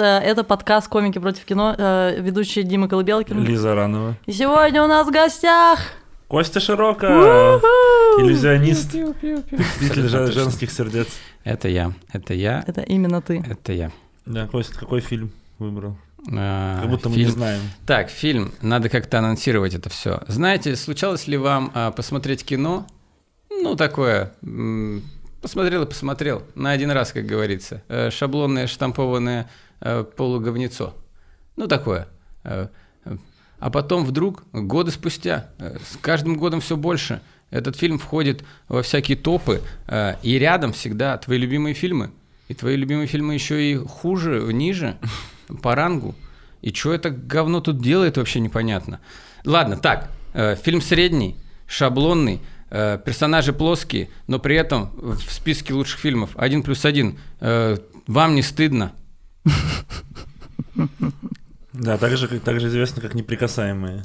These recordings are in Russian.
Э, Это подкаст «Комики против кино», э, ведущий Дима Колыбелкин. Лиза Ранова. И сегодня у нас в гостях... Костя Широко, иллюзионист, точно. женских сердец. Это я, это я, Это именно ты. это я. Да, Костя, какой фильм выбрал? А, Как будто мы не фильм- знаем. Так, фильм, надо как-то анонсировать это все. Знаете, случалось ли вам а, посмотреть кино? Ну, такое, м, посмотрел и посмотрел, на один раз, как говорится. Э, Шаблонное, штампованное полуговнецо. Ну, такое. Э, э, А потом вдруг, годы спустя, э, с каждым годом все больше, этот фильм входит во всякие топы, э, и рядом всегда твои любимые фильмы. И твои любимые фильмы еще и хуже, ниже, по рангу. И что это говно тут делает, вообще непонятно. Ладно, так, э, фильм средний, шаблонный, э, персонажи плоские, но при этом в списке лучших фильмов один плюс один. Э, вам не стыдно? Да, так же, как- так же известно, как неприкасаемые.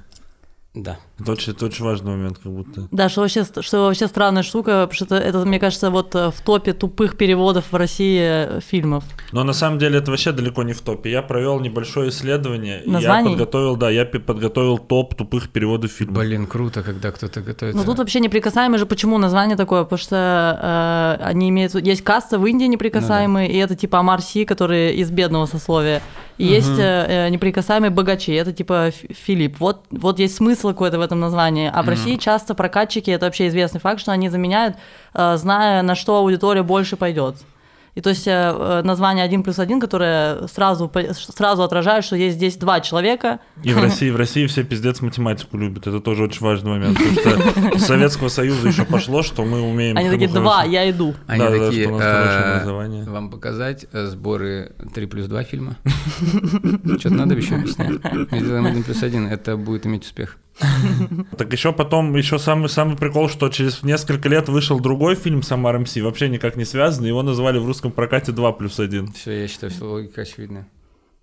Да. Это очень, это очень важный момент, как будто. Да, что вообще, что вообще странная штука, потому что это, это, мне кажется, вот э, в топе тупых переводов в России э, фильмов. Но на самом деле это вообще далеко не в топе. Я провел небольшое исследование. и Я Названий? подготовил, да, я подготовил топ тупых переводов фильмов. Блин, круто, когда кто-то готовится. Но тут вообще неприкасаемые же почему название такое? Потому что э, они имеют... Есть каста в Индии неприкасаемые, и это типа Амар Си, которые из бедного сословия. И есть э, э, неприкасаемые богачи, это типа Филипп. Вот, вот есть смысл какой-то в этом названии. А в России часто прокатчики, это вообще известный факт, что они заменяют, э, зная, на что аудитория больше пойдет. И то есть э, э, название 1 плюс 1, которое сразу, сразу отражает, что есть здесь два человека, И в России, в России все пиздец математику любят. Это тоже очень важный момент. Потому что с Советского Союза еще пошло, что мы умеем... они такие, два, хорошо. я иду. Они Да, да, да, такие, что у нас хорошее образование. вам показать сборы 3 плюс 2 фильма? Что-то надо еще объяснять. Мы сделаем 1 плюс 1, это будет иметь успех. Так еще потом, еще самый, самый прикол, что через несколько лет вышел другой фильм с Амар МС, вообще никак не связанный, его назвали в русском прокате 2 плюс 1. Все, я считаю, что логика очевидна.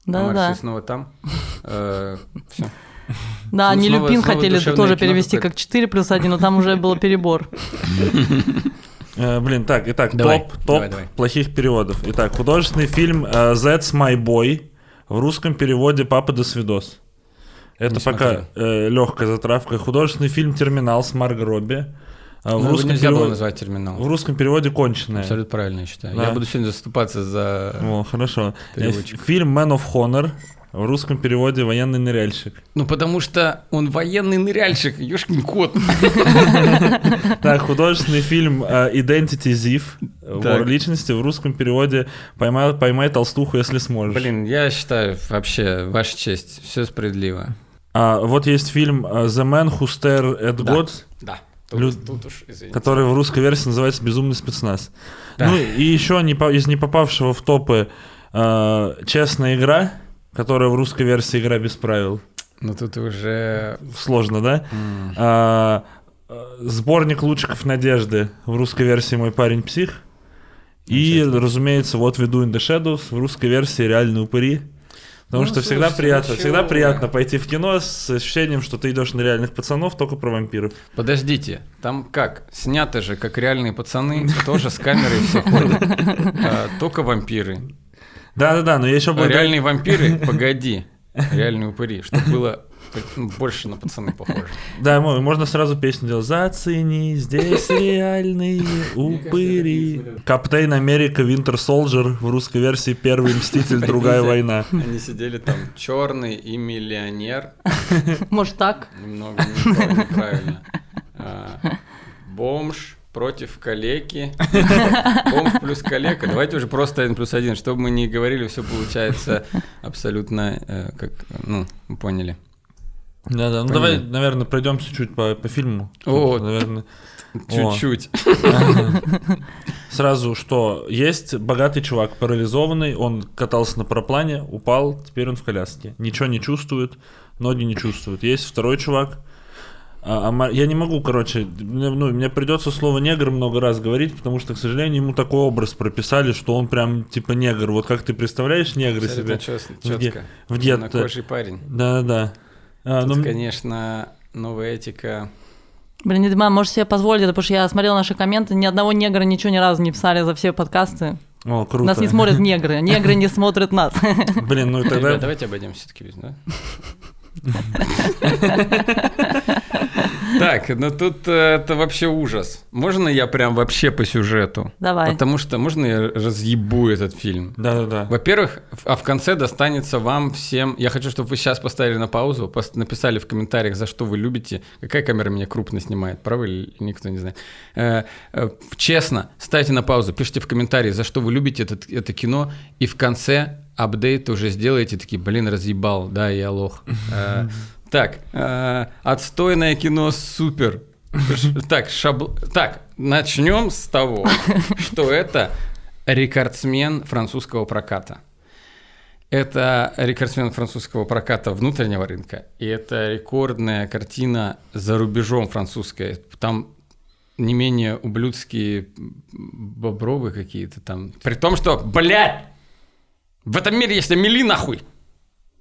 Да-да-да. Марси снова там. Все. Да, не Люпин хотели тоже перевести как 4 плюс 1, но там уже был перебор. Э, блин, так, итак, Давай, топ, топ давай, давай. плохих переводов. Итак, художественный фильм э, That's My Boy, в русском переводе Папа до свидос. Это Не пока легкая затравка. Художественный фильм Терминал с Марго Робби. Э, в, Ну, русском нельзя было переводе, назвать терминал. в русском переводе конченая. Абсолютно правильно, я считаю. Да. Я буду сегодня заступаться за... О, хорошо. Э, Переводчик. ф- Фильм Man of Honor. В русском переводе военный ныряльщик. Ну, потому что он военный ныряльщик, ёшкин кот. Так, художественный фильм э, Identity Thief. Вор личности. В русском переводе поймай толстуху, если сможешь. Блин, я считаю, вообще, ваша честь, все справедливо. А, вот есть фильм э, The Man Who Stare at Да. God, Да. Лю- Тут, тут уж, извините. который в русской версии называется «Безумный спецназ». Да. Ну и еще не из не попавшего в топы э, «Честная игра», которая в русской версии «Игра без правил». Ну, тут уже... Сложно, да? м, А, э, сборник лучиков надежды в русской версии «Мой парень псих». И, Замечательно. разумеется, вот «Веду in the Shadows» в русской версии «Реальные упыри». Потому Ну, что всегда слушайте, приятно, ну всегда приятно пойти в кино с ощущением, что ты идешь на реальных пацанов, только про вампиров. Подождите, там как? Снято же, как реальные пацаны, тоже с камерой все ходят. А, Только вампиры. Да-да-да, но я еще А. Реальные вампиры, погоди. Реальные упыри, чтобы было больше на пацаны похоже. Да, мо- можно сразу песню делать. Зацени, здесь реальные упыри. Каптейн Америка Винтер Солджер в русской версии Первый Мститель, Другая война. Они сидели там черный и миллионер. Может так? Немного не- неправильно. А, Бомж против калеки. Бомж плюс калека. Давайте уже просто один плюс один. Чтобы мы не говорили, все получается абсолютно, э, как, ну, вы поняли. Да-да, ну Поняли. давай, наверное, пройдемся чуть по, по фильму. О. наверное. Чуть-чуть. Сразу, что есть богатый чувак, парализованный, он катался на параплане, упал, теперь он в коляске. Ничего не чувствует, ноги не чувствуют. Есть второй чувак, а, а я не могу, короче, мне, ну, мне придется слово негр много раз говорить, потому что, к сожалению, ему такой образ прописали, что он прям типа негр. Вот как ты представляешь негра себе? В ге- четко. в гетто. Чернокожий парень. А, Тут, ну, конечно, новая этика. Блин, не Дима, можешь себе позволить это, потому что я смотрел наши комменты, ни одного негра ничего ни разу не писали за все подкасты. О, круто. Нас не смотрят негры, негры не смотрят нас. Блин, ну и тогда... Ребят, давайте обойдем все-таки без, да? Так, ну тут э, это вообще ужас. Можно я прям вообще по сюжету? Давай. Потому что можно я разъебу этот фильм? Да-да-да. Во-первых, а в конце достанется вам всем... Я хочу, чтобы вы сейчас поставили на паузу, написали в комментариях, за что вы любите. Какая камера меня крупно снимает, правда или никто не знает. Э, э, честно, ставьте на паузу, пишите в комментарии, за что вы любите это кино, и в конце апдейт уже сделаете, такие, блин, разъебал, да, я лох. Э, Так, э, отстойное кино супер. Так, шабл... так, начнем с того, что это рекордсмен французского проката. Это рекордсмен французского проката внутреннего рынка, и это рекордная картина за рубежом французская. Там не менее ублюдские бобровы какие-то там. При том, что, блядь, в этом мире есть Амели нахуй.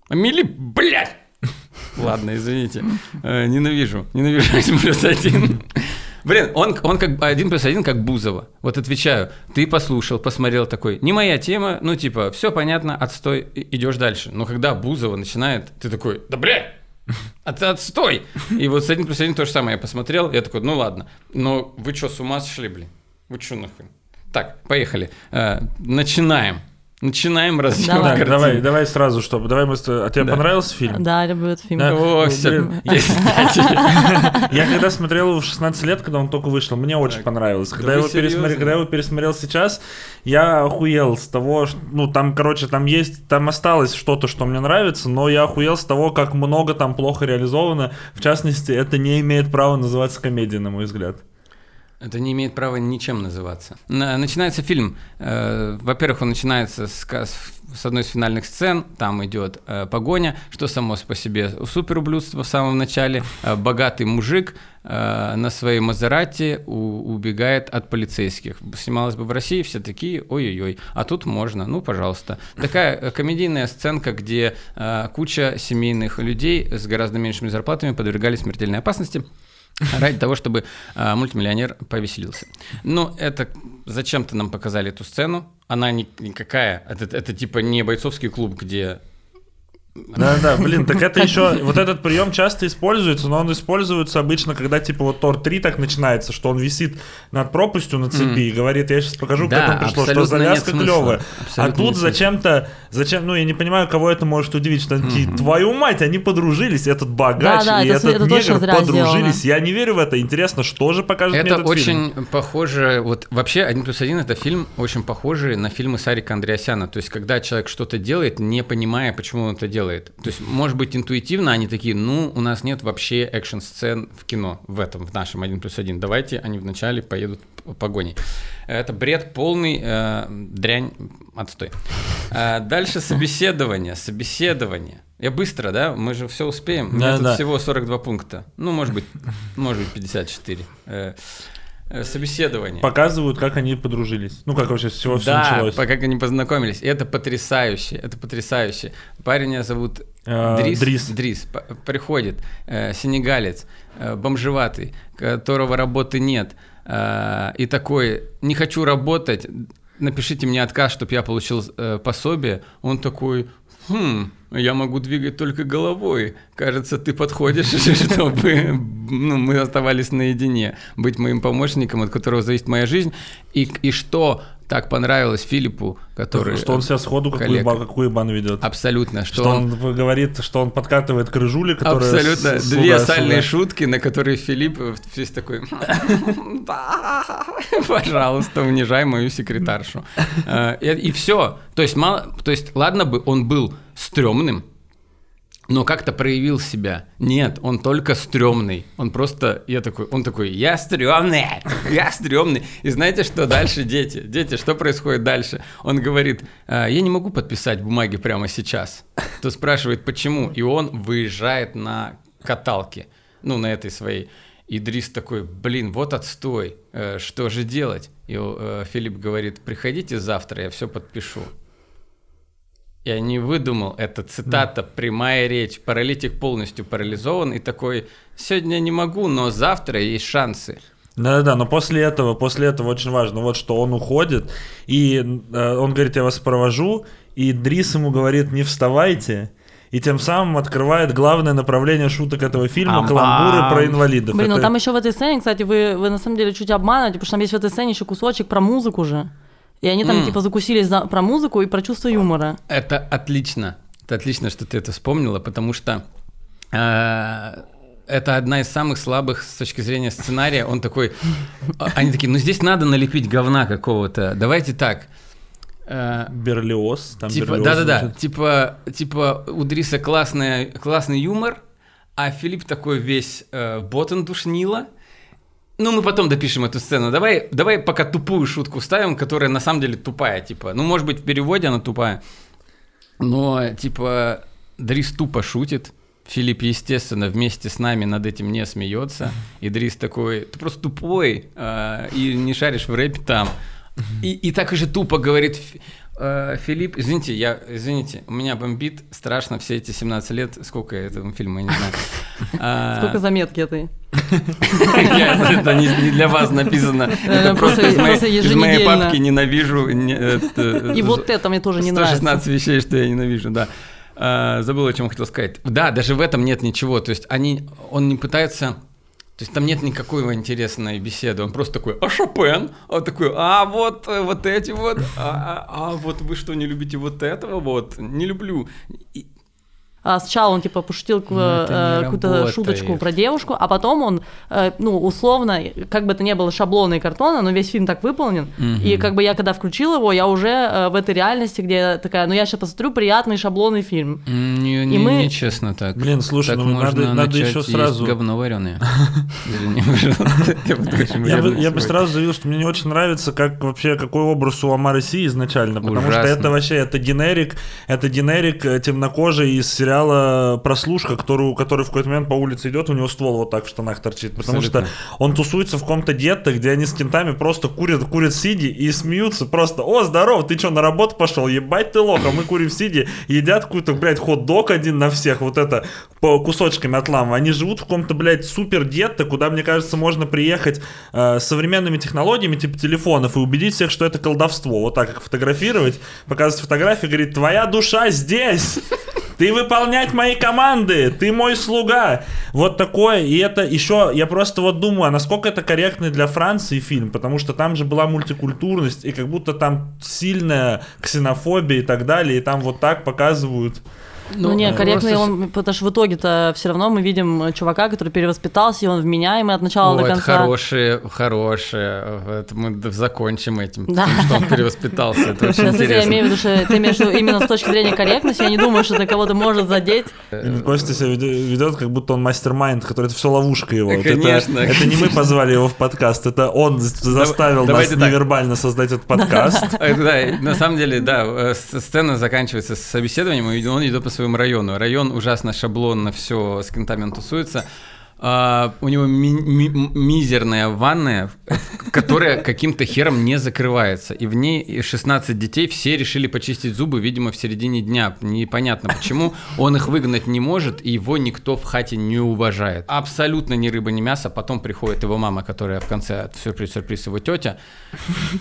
Амели, блядь. Ладно, извините. Э, Ненавижу. Ненавижу один плюс один. Блин, он, он как один плюс один, как Бузова. Вот отвечаю, ты послушал, посмотрел такой, не моя тема, ну типа, все понятно, отстой, идешь дальше. Но когда Бузова начинает, ты такой, да блядь, ты отстой. И вот с один плюс один то же самое я посмотрел, я такой, ну ладно, но вы что, с ума сошли, блин? Вы что нахуй? Так, поехали. Э, начинаем. Начинаем разъем Давай. Давай, давай сразу, чтобы... Давай мы... А тебе Да. понравился фильм? Да, люблю этот фильм. Да. О, все. Я когда смотрел его в 16 лет, когда он только вышел, мне очень понравилось. Да Когда, его пересмотрел, серьезно? когда я его пересмотрел сейчас, я охуел с того, что, ну там, короче, там есть, там осталось что-то, что мне нравится, но я охуел с того, как много там плохо реализовано. В частности, это не имеет права называться комедией, на мой взгляд. Это не имеет права ничем называться. На- Начинается фильм. э, Во-первых, он начинается с, с- одной из финальных сцен. Там идет э, погоня, что само по себе суперублюдство в самом начале. Э, богатый мужик на своей Мазерати у- убегает от полицейских. Снималось бы в России, все такие, ой-ой-ой, а тут можно, ну, пожалуйста. Такая комедийная сценка, где куча семейных людей с гораздо меньшими зарплатами подвергались смертельной опасности ради того, чтобы а, мультимиллионер повеселился. Ну, это зачем-то нам показали эту сцену. Она ни- никакая. Это, это типа не бойцовский клуб, где Да-да, блин, так это еще, вот этот прием часто используется, но он используется обычно, когда типа вот Тор 3 так начинается, что он висит над пропастью на цепи и говорит, я сейчас покажу, Да, как это пришло, что завязка клевая. А тут зачем-то, зачем, ну я не понимаю, кого это может удивить, что они такие, твою мать, они подружились, этот богач Да-да, и это этот это негр подружились. сделано. Я не верю в это, интересно, что же покажет мне Это этот очень фильм? похоже, вот вообще «Один плюс один» — это фильм очень похожий на фильмы Сарика Андреасяна. То есть, когда человек что-то делает, не понимая, почему он это делает. То есть, может быть, интуитивно они такие, ну, у нас нет вообще экшн-сцен в кино, в этом, в нашем «Один плюс один». Давайте они вначале поедут по- погоней. Это бред полный, э, дрянь, отстой. А дальше собеседование, собеседование. Я быстро, да? Мы же все успеем. У меня Да, тут да. всего 42 пункта. Ну, может быть, может быть 54. Э, Собеседование. Показывают, как они подружились. Ну, как вообще с чего все да, началось. по- как они познакомились. И это потрясающе, это потрясающе. Парня зовут Э, Дрис. Дрис. Дрис. Приходит, э, сенегалец, э, бомжеватый, которого работы нет. э, и такой, не хочу работать, напишите мне отказ, чтобы я получил э, пособие. Он такой, хм, я могу двигать только головой. Кажется, ты подходишь, чтобы ну, мы оставались наедине, быть моим помощником, от которого зависит моя жизнь. И, и что так понравилось Филиппу, который... Что он себя сходу как коллега. уеба- как уебан ведет. Абсолютно. Что, Что он... он говорит, что он подкатывает к рыжуле, которая... Абсолютно. с- Две сюда, сальные сюда. шутки, на которые Филипп весь такой... «Да, Пожалуйста, унижай мою секретаршу. Э, И, все. То есть, мало, то есть, ладно бы он был стрёмным, но как-то проявил себя. Нет, он только стрёмный. Он просто, я такой, он такой, я стрёмный, я стрёмный. И знаете, что дальше, дети? Дети, что происходит дальше? Он говорит, «А, я не могу подписать бумаги прямо сейчас. То спрашивает, почему? И он выезжает на каталке, ну, на этой своей. И Дрис такой, блин, вот отстой, э, что же делать? И э, Филипп говорит, приходите завтра, я все подпишу. Я не выдумал, это цитата, прямая речь. Паралитик полностью парализован и такой, сегодня не могу, но завтра есть шансы. Да-да-да, но после этого, после этого очень важно, вот что он уходит, и э, он говорит, я вас провожу, и Дрис ему говорит, не вставайте, и тем самым открывает главное направление шуток этого фильма Ам-бам. каламбуры про инвалидов. Блин, ну Это- там еще в этой сцене, кстати, вы, вы на самом деле чуть обманываете, потому что там есть в этой сцене еще кусочек про музыку же. И они там М. типа закусились за- про музыку и про чувство юмора. Это отлично. Это отлично, что ты это вспомнила, потому что э, это одна из самых слабых с точки зрения сценария. Он такой... а, Они такие, ну здесь надо налепить говна какого-то. Давайте так. Э, Берлиоз, там Типа, Берлиоз да-да-да, типа, типа у Дриса классный, классный юмор, а Филипп такой весь э, ботан душнила. Ну, мы потом допишем эту сцену. Давай, давай пока тупую шутку вставим, которая на самом деле тупая, типа. Ну, может быть, в переводе она тупая. Но, типа, Дрис тупо шутит. Филипп, естественно, вместе с нами над этим не смеется. И Дрис такой, ты просто тупой э, и не шаришь в рэпе там. И, и так же тупо говорит э, Филипп. Извините, я, извините, у меня бомбит страшно все эти 17 лет. Сколько этому фильму, я не знаю. А, Сколько заметки этой? Это не для вас написано. Это просто- из моей- папки ненавижу. И вот это мне тоже не нравится. 116 вещей, что я ненавижу, да. А, забыл, о чем хотел сказать. Да, даже в этом нет ничего. То есть они, он не пытается... То есть там нет никакой интересной беседы. Он просто такой, а Шопен? А он такой, а вот, э, вот эти вот, а, а- а вот вы что, не любите вот этого вот? Не люблю. И- А сначала он типа пошутил Ну, э, не какую-то шуточку про девушку, а потом он, э, ну, условно, как бы это ни было шаблона и картона, но весь фильм так выполнен. Мгм. И как бы я когда включил его, я уже э, в этой реальности, где я такая, ну я сейчас посмотрю приятный шаблонный фильм. Не, не, мы- нечестно так. Блин, слушай, так ну можно надо, надо еще сразу... говно вареное. Я бы, сразу заявил, что мне не очень нравится, как вообще какой образ у Амара Си изначально, потому что это вообще это генерик, это генерик темнокожий из сериала "Прослушка", который, который в какой-то момент по улице идет, у него ствол вот так в штанах торчит, потому Абсолютно. что он тусуется в каком-то гетто, где они с кентами просто курят, курят сиди и смеются просто, о, здорово, ты что, на работу пошел, ебать ты лох, а мы курим сиди, едят какой-то, блядь, хот-дог один на всех, вот это, по кусочками отлама. Они живут в каком-то, блядь, супер гетто, куда, мне кажется, можно приехать э, с современными технологиями, типа телефонов, и убедить всех, что это колдовство. Вот так их фотографировать, показывать фотографии, говорит, твоя душа здесь! Ты выполнять мои команды, ты мой слуга. Вот такое. И это еще, я просто вот думаю, а насколько это корректный для Франции фильм, потому что там же была мультикультурность, и как будто там сильная ксенофобия и так далее, и там вот так показывают. Ну, не, э, корректный просто он, потому что в итоге-то все равно мы видим э, чувака, который перевоспитался, и он вменяемый от начала О, до это конца. хорошее, хорошее. Это мы закончим этим, Да. тем, что он перевоспитался. Это очень если я интересно. имею в виду, что ты имеешь в виду именно с точки зрения корректности, я не думаю, что это кого-то может задеть. Костя себя ведет, как будто он мастер-майнд, который это все ловушка его. Вот Конечно. Это, не мы позвали его в подкаст, это он заставил нас невербально создать этот подкаст. А, Да, на самом деле, да, э, сцена заканчивается с собеседованием, и он идет по своему району. Район ужасно шаблонно все с кентами тусуется. А, у него ми- ми- мизерная ванная, которая каким-то хером не закрывается. И в ней 16 детей, все решили почистить зубы, видимо, в середине дня. Непонятно почему. Он их выгнать не может, и его никто в хате не уважает. Абсолютно ни рыба, ни мясо. Потом приходит его мама, которая в конце, сюрприз-сюрприз, его тетя.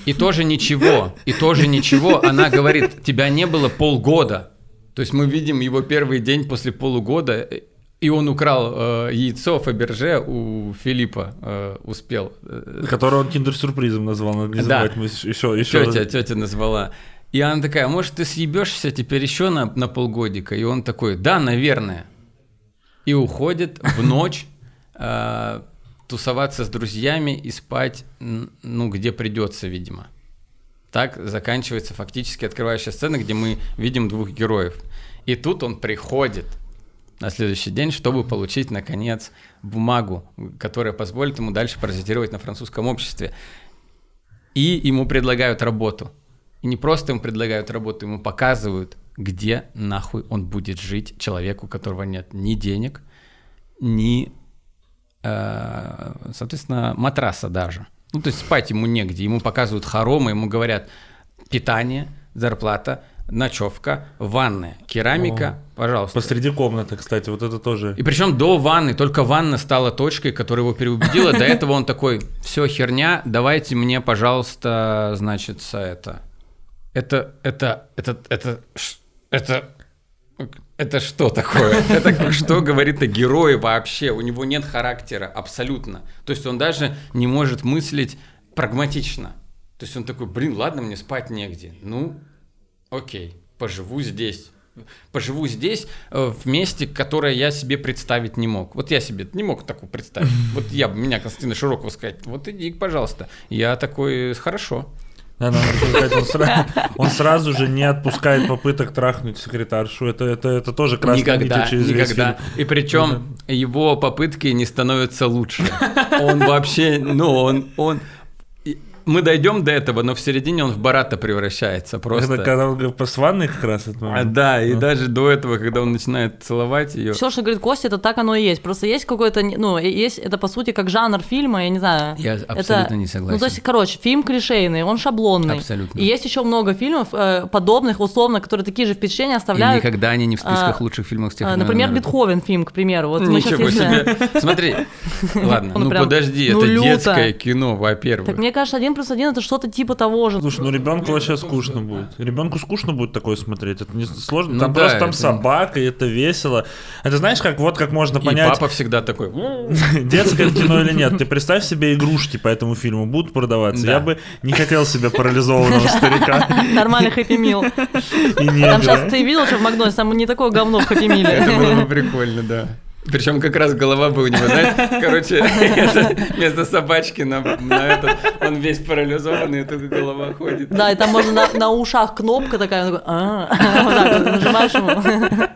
И тоже ничего, и тоже ничего. Она говорит, тебя не было полгода. То есть мы видим его первый день после полугода, и он украл э, яйцо Фаберже у Филиппа, э, успел. Который он киндер-сюрпризом назвал, надо не Да. забывать, мы еще, еще Тетя, тетя назвала. И она такая, может, ты съебешься теперь еще на, на полгодика? И он такой, да, наверное. И уходит в ночь э, тусоваться с друзьями и спать, ну, где придется, видимо. Так заканчивается фактически открывающая сцена, где мы видим двух героев. И тут он приходит на следующий день, чтобы получить, наконец, бумагу, которая позволит ему дальше паразитировать на французском обществе. И ему предлагают работу. И не просто ему предлагают работу, ему показывают, где нахуй он будет жить человеку, у которого нет ни денег, ни, э, соответственно, матраса даже. Ну, то есть спать ему негде. Ему показывают хоромы, ему говорят питание, зарплата, ночевка, ванная, керамика, пожалуйста. Посреди комнаты, кстати, вот это тоже. И причем до ванны, только ванна стала точкой, которая его переубедила. До этого он такой, все херня, давайте мне, пожалуйста, значит, это... Это, это, это, это, это, это что такое? Это что говорит о герое вообще? У него нет характера абсолютно. То есть он даже не может мыслить прагматично. То есть он такой, блин, ладно, мне спать негде. Ну, окей, поживу здесь. Поживу здесь, э, в месте, которое я себе представить не мог. Вот я себе не мог такого представить. Вот я бы меня, Константина Широкого, сказать, вот иди, пожалуйста. Я такой, хорошо. Он, сра- он сразу же не отпускает попыток трахнуть секретаршу. Это, это, это тоже красная Никогда, через никогда. И причем его попытки не становятся лучше. Он вообще, ну, он, он... и Мы дойдем до этого, но в середине он в Барата превращается просто. Это когда он говорит, по с ванной как раз этот А, да, и Ну. даже до этого, когда он начинает целовать ее. Все, что говорит Костя, это так оно и есть. Просто есть какой-то, ну, и есть, это по сути как жанр фильма, я не знаю. Я Это- абсолютно не согласен. Ну, то есть, короче, фильм клишейный, он шаблонный. Абсолютно. И есть еще много фильмов э, подобных, условно, которые такие же впечатления И оставляют. никогда они не в списках а, лучших фильмов с тех А, времен Например, народа. Бетховен фильм, к примеру. Вот Ничего себе. Смотри. Ладно, ну подожди, ну, это детское кино, во-первых. Так мне кажется, один плюс один это что-то типа того же. Слушай, ну ребенку вообще скучно будет. Ребенку скучно будет такое смотреть. Это не сложно. Ну там да, просто там это- собака, и это весело. Это знаешь, как вот как можно И понять, папа всегда такой. детское кино или нет. Ты представь себе игрушки по этому фильму будут продаваться. Да. Я бы не хотел себе парализованного старика Нормальный хэппи мил. и Там сейчас ты видел, что в Макдональдсе там не такое говно в хэппи Это было миле. бы прикольно, да. Причем как раз голова бы у него, знаешь, короче, это вместо собачки на, на этот, он весь парализованный, и только голова ходит. Да, и там можно на, на ушах кнопка такая, он такой, «А». вот так вот нажимаешь ему.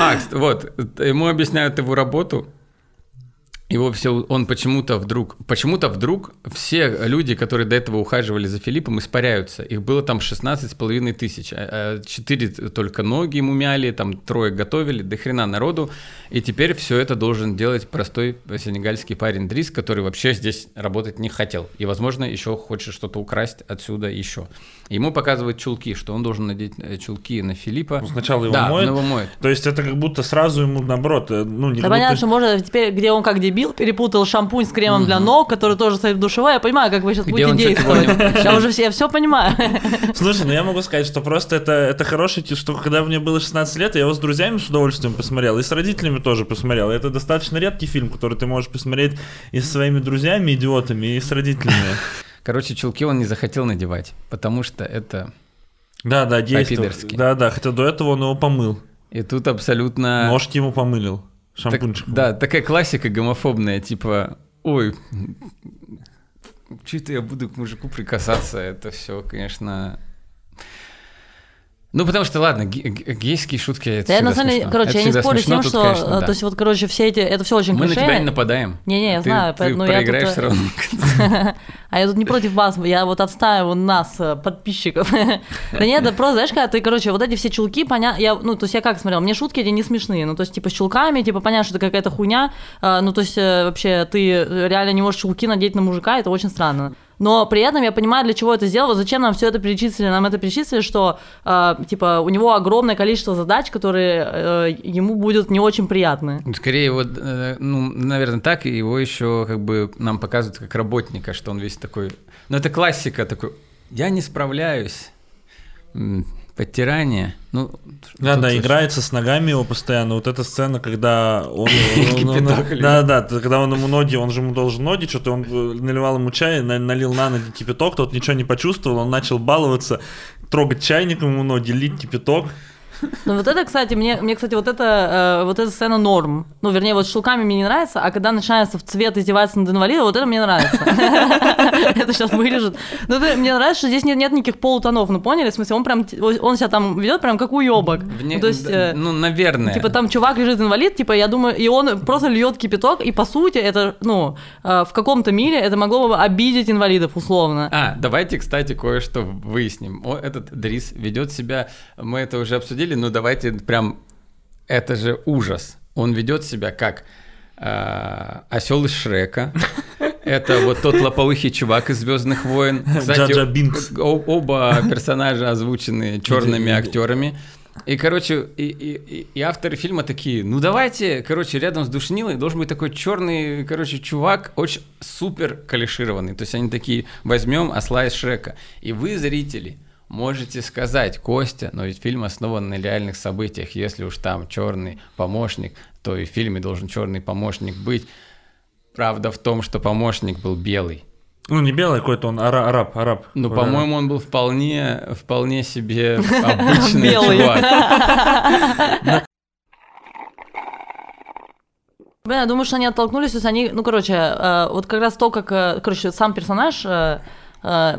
А, вот, ему объясняют его работу, его все, он почему-то вдруг, почему-то вдруг все люди, которые до этого ухаживали за Филиппом, испаряются. Их было там 16 с половиной тысяч. а- а Четыре только ноги ему мяли, там трое готовили, до хрена народу. И теперь все это должен делать простой сенегальский парень Дрис, который вообще здесь работать не хотел. И, возможно, еще хочет что-то украсть отсюда еще. Ему показывают чулки, что он должен надеть э, чулки на Филиппа. Ну, сначала его да, моют. он его моет. То есть это как будто сразу ему наоборот, э, ну не Да как понятно, будто- что можно теперь, где он как дебил, перепутал шампунь с кремом для ног, который тоже стоит в душевой. Я понимаю, как вы сейчас Где будете действовать. Я уже все, я все понимаю. Слушай, ну я могу сказать, что просто это, это хороший тип, что когда мне было 16 лет, я его с друзьями с удовольствием посмотрел, и с родителями тоже посмотрел. Это достаточно редкий фильм, который ты можешь посмотреть и со своими друзьями, идиотами, и с родителями. Короче, чулки он не захотел надевать, потому что это... Да, да, действовал. Да, да, хотя до этого он его помыл. И тут абсолютно... Ножки ему помылил. Так- Шампунчиком. да, такая классика гомофобная, типа, ой, что-то я буду к мужику прикасаться, это все, конечно... Ну, потому что, ладно, ге- ге- гейские шутки, это Да на самом деле, короче, Это я не спорю с смешно, тем, тут, что, конечно, э, да. то есть вот, короче, все эти, это все очень Мы на тебя не клише. нападаем. Не-не, я Ты- знаю, поэтому я проиграешь тут, все э, равно. А я тут не против вас, я вот отстаиваю нас, э, подписчиков. Да нет, да просто, знаешь, когда ты, короче, вот эти все чулки, понятно, я, ну, то есть я как смотрел, мне шутки эти не смешные, ну, то есть, типа, с чулками, типа, понятно, что это какая-то хуйня, ну, то есть, вообще, ты реально не можешь чулки надеть на мужика, это очень странно. Но при этом я понимаю, для чего это сделал, вот зачем нам все это перечислили. Нам это перечислили, что э, типа у него огромное количество задач, которые э, ему будут не очень приятны. Скорее, вот, э, ну, наверное, так, его еще как бы нам показывают как работника, что он весь такой... Ну, это классика такой, я не справляюсь, подтирание, ну... Да, да, играется с ногами его постоянно. Вот эта сцена, когда он... Да, да, когда он ему ноги, он же ему должен ноги, что-то он э, наливал ему чай, на- налил на ноги кипяток, тот ничего не почувствовал, он начал баловаться, трогать чайником ему ноги, лить кипяток. Ну вот это, кстати, мне, мне кстати, вот это, э, вот эта сцена норм. Ну, вернее, вот с шелками мне не нравится, а когда начинается в цвет издеваться над инвалидом, вот это мне нравится. Это сейчас вырежет. Ну, это мне нравится, что здесь нет никаких полутонов, ну, поняли? В смысле, он прям, он себя там ведет прям как уебок. Ну, то есть... э, ну, наверное. Типа там чувак лежит инвалид, типа я думаю, и он просто льет кипяток, и по сути это, ну, э, в каком-то мире это могло бы обидеть инвалидов условно. А, давайте, кстати, кое-что выясним. Этот Дрис ведет себя, мы это уже обсудили, но давайте прям, это же ужас. Он ведет себя как осел из Шрека, Это вот тот лопоухий чувак из Звездных войн. Кстати, Джаджа Бинкс. оба персонажа озвучены черными актерами. И, короче, и- и- и авторы фильма такие, ну давайте, короче, рядом с Душнилой должен быть такой черный, короче, чувак, очень супер калишированный. То есть они такие, возьмем осла из Шрека. И вы, зрители, можете сказать, Костя, но ведь фильм основан на реальных событиях. Если уж там черный помощник, то и в фильме должен черный помощник быть. Правда в том, что помощник был белый. Ну, не белый какой-то, он ара- араб, араб. Ну, по-моему, он был вполне, вполне себе обычный чувак. Блин, я думаю, что они оттолкнулись, то есть они, ну, короче, э, вот как раз то, как, э, короче, сам персонаж э,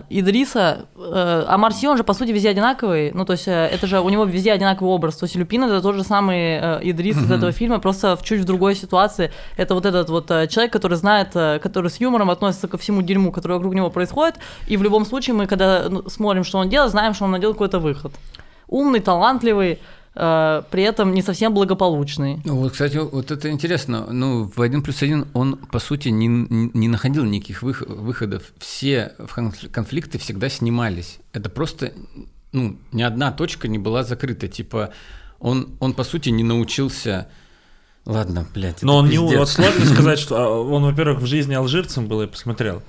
Идриса, э, а Марси, он же, по сути, везде одинаковый, ну, то есть э, это же у него везде одинаковый образ, то есть Люпин это тот же самый э, Идрис из этого фильма, просто в чуть в другой ситуации. Это вот этот вот э, человек, который знает, э, который с юмором относится ко всему дерьму, которое вокруг него происходит, и в любом случае мы, когда ну, смотрим, что он делает, знаем, что он найдет какой-то выход. Умный, талантливый, э, при этом не совсем благополучный. Ну, Вот, кстати, вот это интересно. Ну, в один плюс один он, по сути, не, не находил никаких вых- выходов. Все конфликты всегда снимались. Это просто, ну, ни одна точка не была закрыта. Типа, он, он по сути, не научился... Ладно, блядь, Но это он не... пиздец. Вот сложно сказать, что... а, Он, во-первых, в жизни алжирцем был, я посмотрел.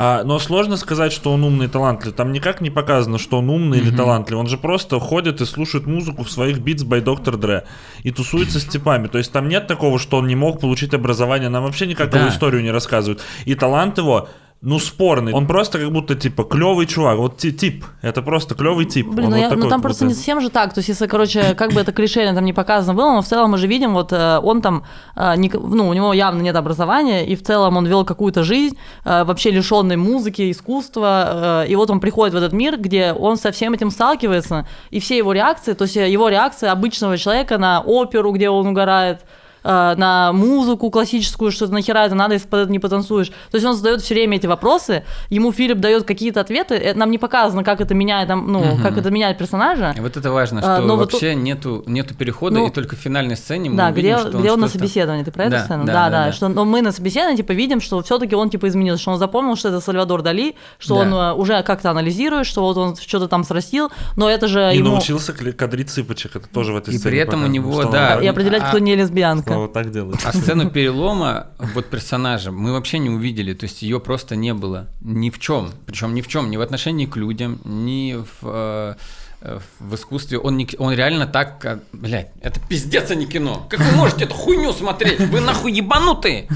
А, но сложно сказать, что он умный и талантлив. Там никак не показано, что он умный или талантлив. Он же просто ходит и слушает музыку в своих Beats by Dr. Dre и тусуется с типами. То есть там нет такого, что он не мог получить образование. Нам вообще никак Да. его историю не рассказывают. И талант его, ну, спорный. Он просто как будто, типа, клевый чувак. Вот ти- тип. Это просто клевый тип. Блин, Он ну, вот я- ну там просто будто. не совсем же так. То есть, если, короче, как бы это клишейно там не показано было, но в целом мы же видим, вот э, он там, э, ну, у него явно нет образования, и в целом он вел какую-то жизнь, э, вообще лишенной музыки, искусства, и вот он приходит в этот мир, где он со всем этим сталкивается, и все его реакции, то есть его реакция обычного человека на оперу, где он угорает, на музыку классическую, что нахера это надо, если под это не потанцуешь. То есть он задает все время эти вопросы, ему Филипп дает какие-то ответы, э, нам не показано, как это меняет, ну, Мгм. как это меняет персонажа. И Вот это важно, А, что но вот вообще нету, нету перехода, Ну, и только в финальной сцене мы Да, увидим, где, что где он на что-то- собеседовании, ты про эту Да, сцену? да, Да, да, да, что но мы на собеседовании типа видим, что все-таки он типа изменился, что он запомнил, что это Сальвадор Дали, что Да. он э, уже как-то анализирует, что вот он что-то там срастил, но это же И ему научился кадрить цыпочек. Это тоже в этой И сцене при этом у него, он да, и определять, А- кто не лесбиянка. Слава так делает. А сцену перелома вот персонажа мы вообще не увидели, то есть ее просто не было ни в чем, причем ни в чем, ни в отношении к людям, ни в, э, в искусстве. Он, не, он реально так, как- блядь, это пиздец, а не кино. Как вы можете эту хуйню смотреть? Вы нахуй ебанутые?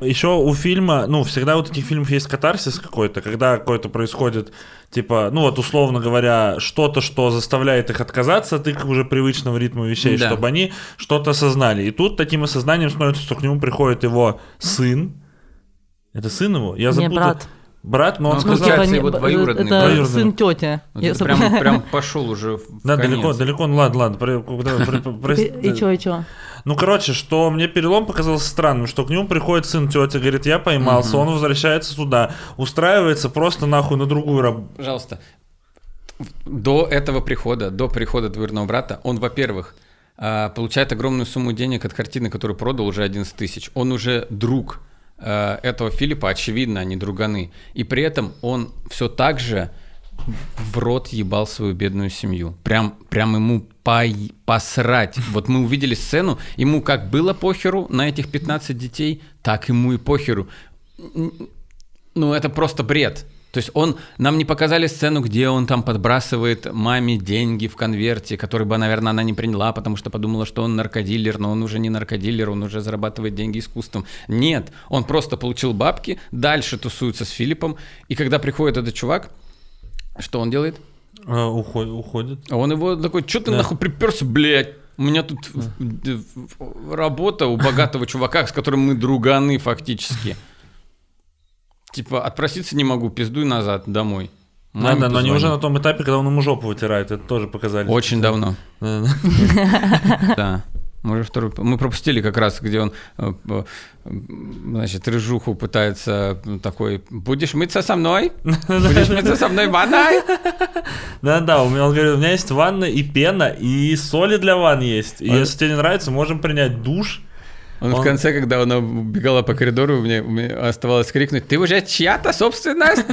Еще у фильма, ну, всегда вот этих фильмов есть катарсис какой-то, когда какой-то происходит, типа, ну вот условно говоря, что-то, что заставляет их отказаться от их уже привычного ритма вещей, Да. чтобы они что-то осознали. И тут таким осознанием становится, что к нему приходит его сын. Это сын его? Я Не, запутал. брат. Брат, но он Ну, сказал... получается, не- его двоюродный это брат. сын тети. Вот это прям, прям пошел уже в Да, конец. далеко, далеко, ну ладно, ладно, про- про- про- про- прости. И чё, и чё? Ну, короче, что мне перелом показался странным, что к нему приходит сын тети, говорит, я поймался, он возвращается туда, устраивается просто нахуй на другую работу. Пожалуйста. До этого прихода, до прихода двоюродного брата, он, во-первых, а, получает огромную сумму денег от картины, которую продал уже 11 тысяч. Он уже друг а, этого Филиппа, очевидно, они друганы. И при этом он все так же в рот ебал свою бедную семью. Прям, прям ему пой- посрать. Вот мы увидели сцену, ему как было похеру на этих 15 детей, так ему и похеру. Ну, это просто бред. То есть он, нам не показали сцену, где он там подбрасывает маме деньги в конверте, который бы, наверное, она не приняла, потому что подумала, что он наркодилер, но он уже не наркодилер, он уже зарабатывает деньги искусством. Нет, он просто получил бабки, дальше тусуется с Филиппом, и когда приходит этот чувак, что он делает? А, уход- уходит. А Он его такой, что ты Да. нахуй приперся, блядь? У меня тут в- работа у богатого чувака, с которым мы друганы фактически. Типа, отпроситься не могу, пиздуй назад домой. Маме Надо, но они уже на том этапе, когда он ему жопу вытирает, это тоже показали. Очень давно, Да, да. да. Мы, уже второй... мы пропустили как раз, где он, э, э, значит, рыжуху пытается э, такой, будешь мыться со мной? Будешь мыться со мной в ванной? Да-да, он говорит, у меня есть ванна и пена, и соли для ванн есть. И А- если тебе не нравится, можем принять душ. Он, в конце, когда она убегала по коридору, мне, мне оставалось крикнуть, ты уже чья-то собственность?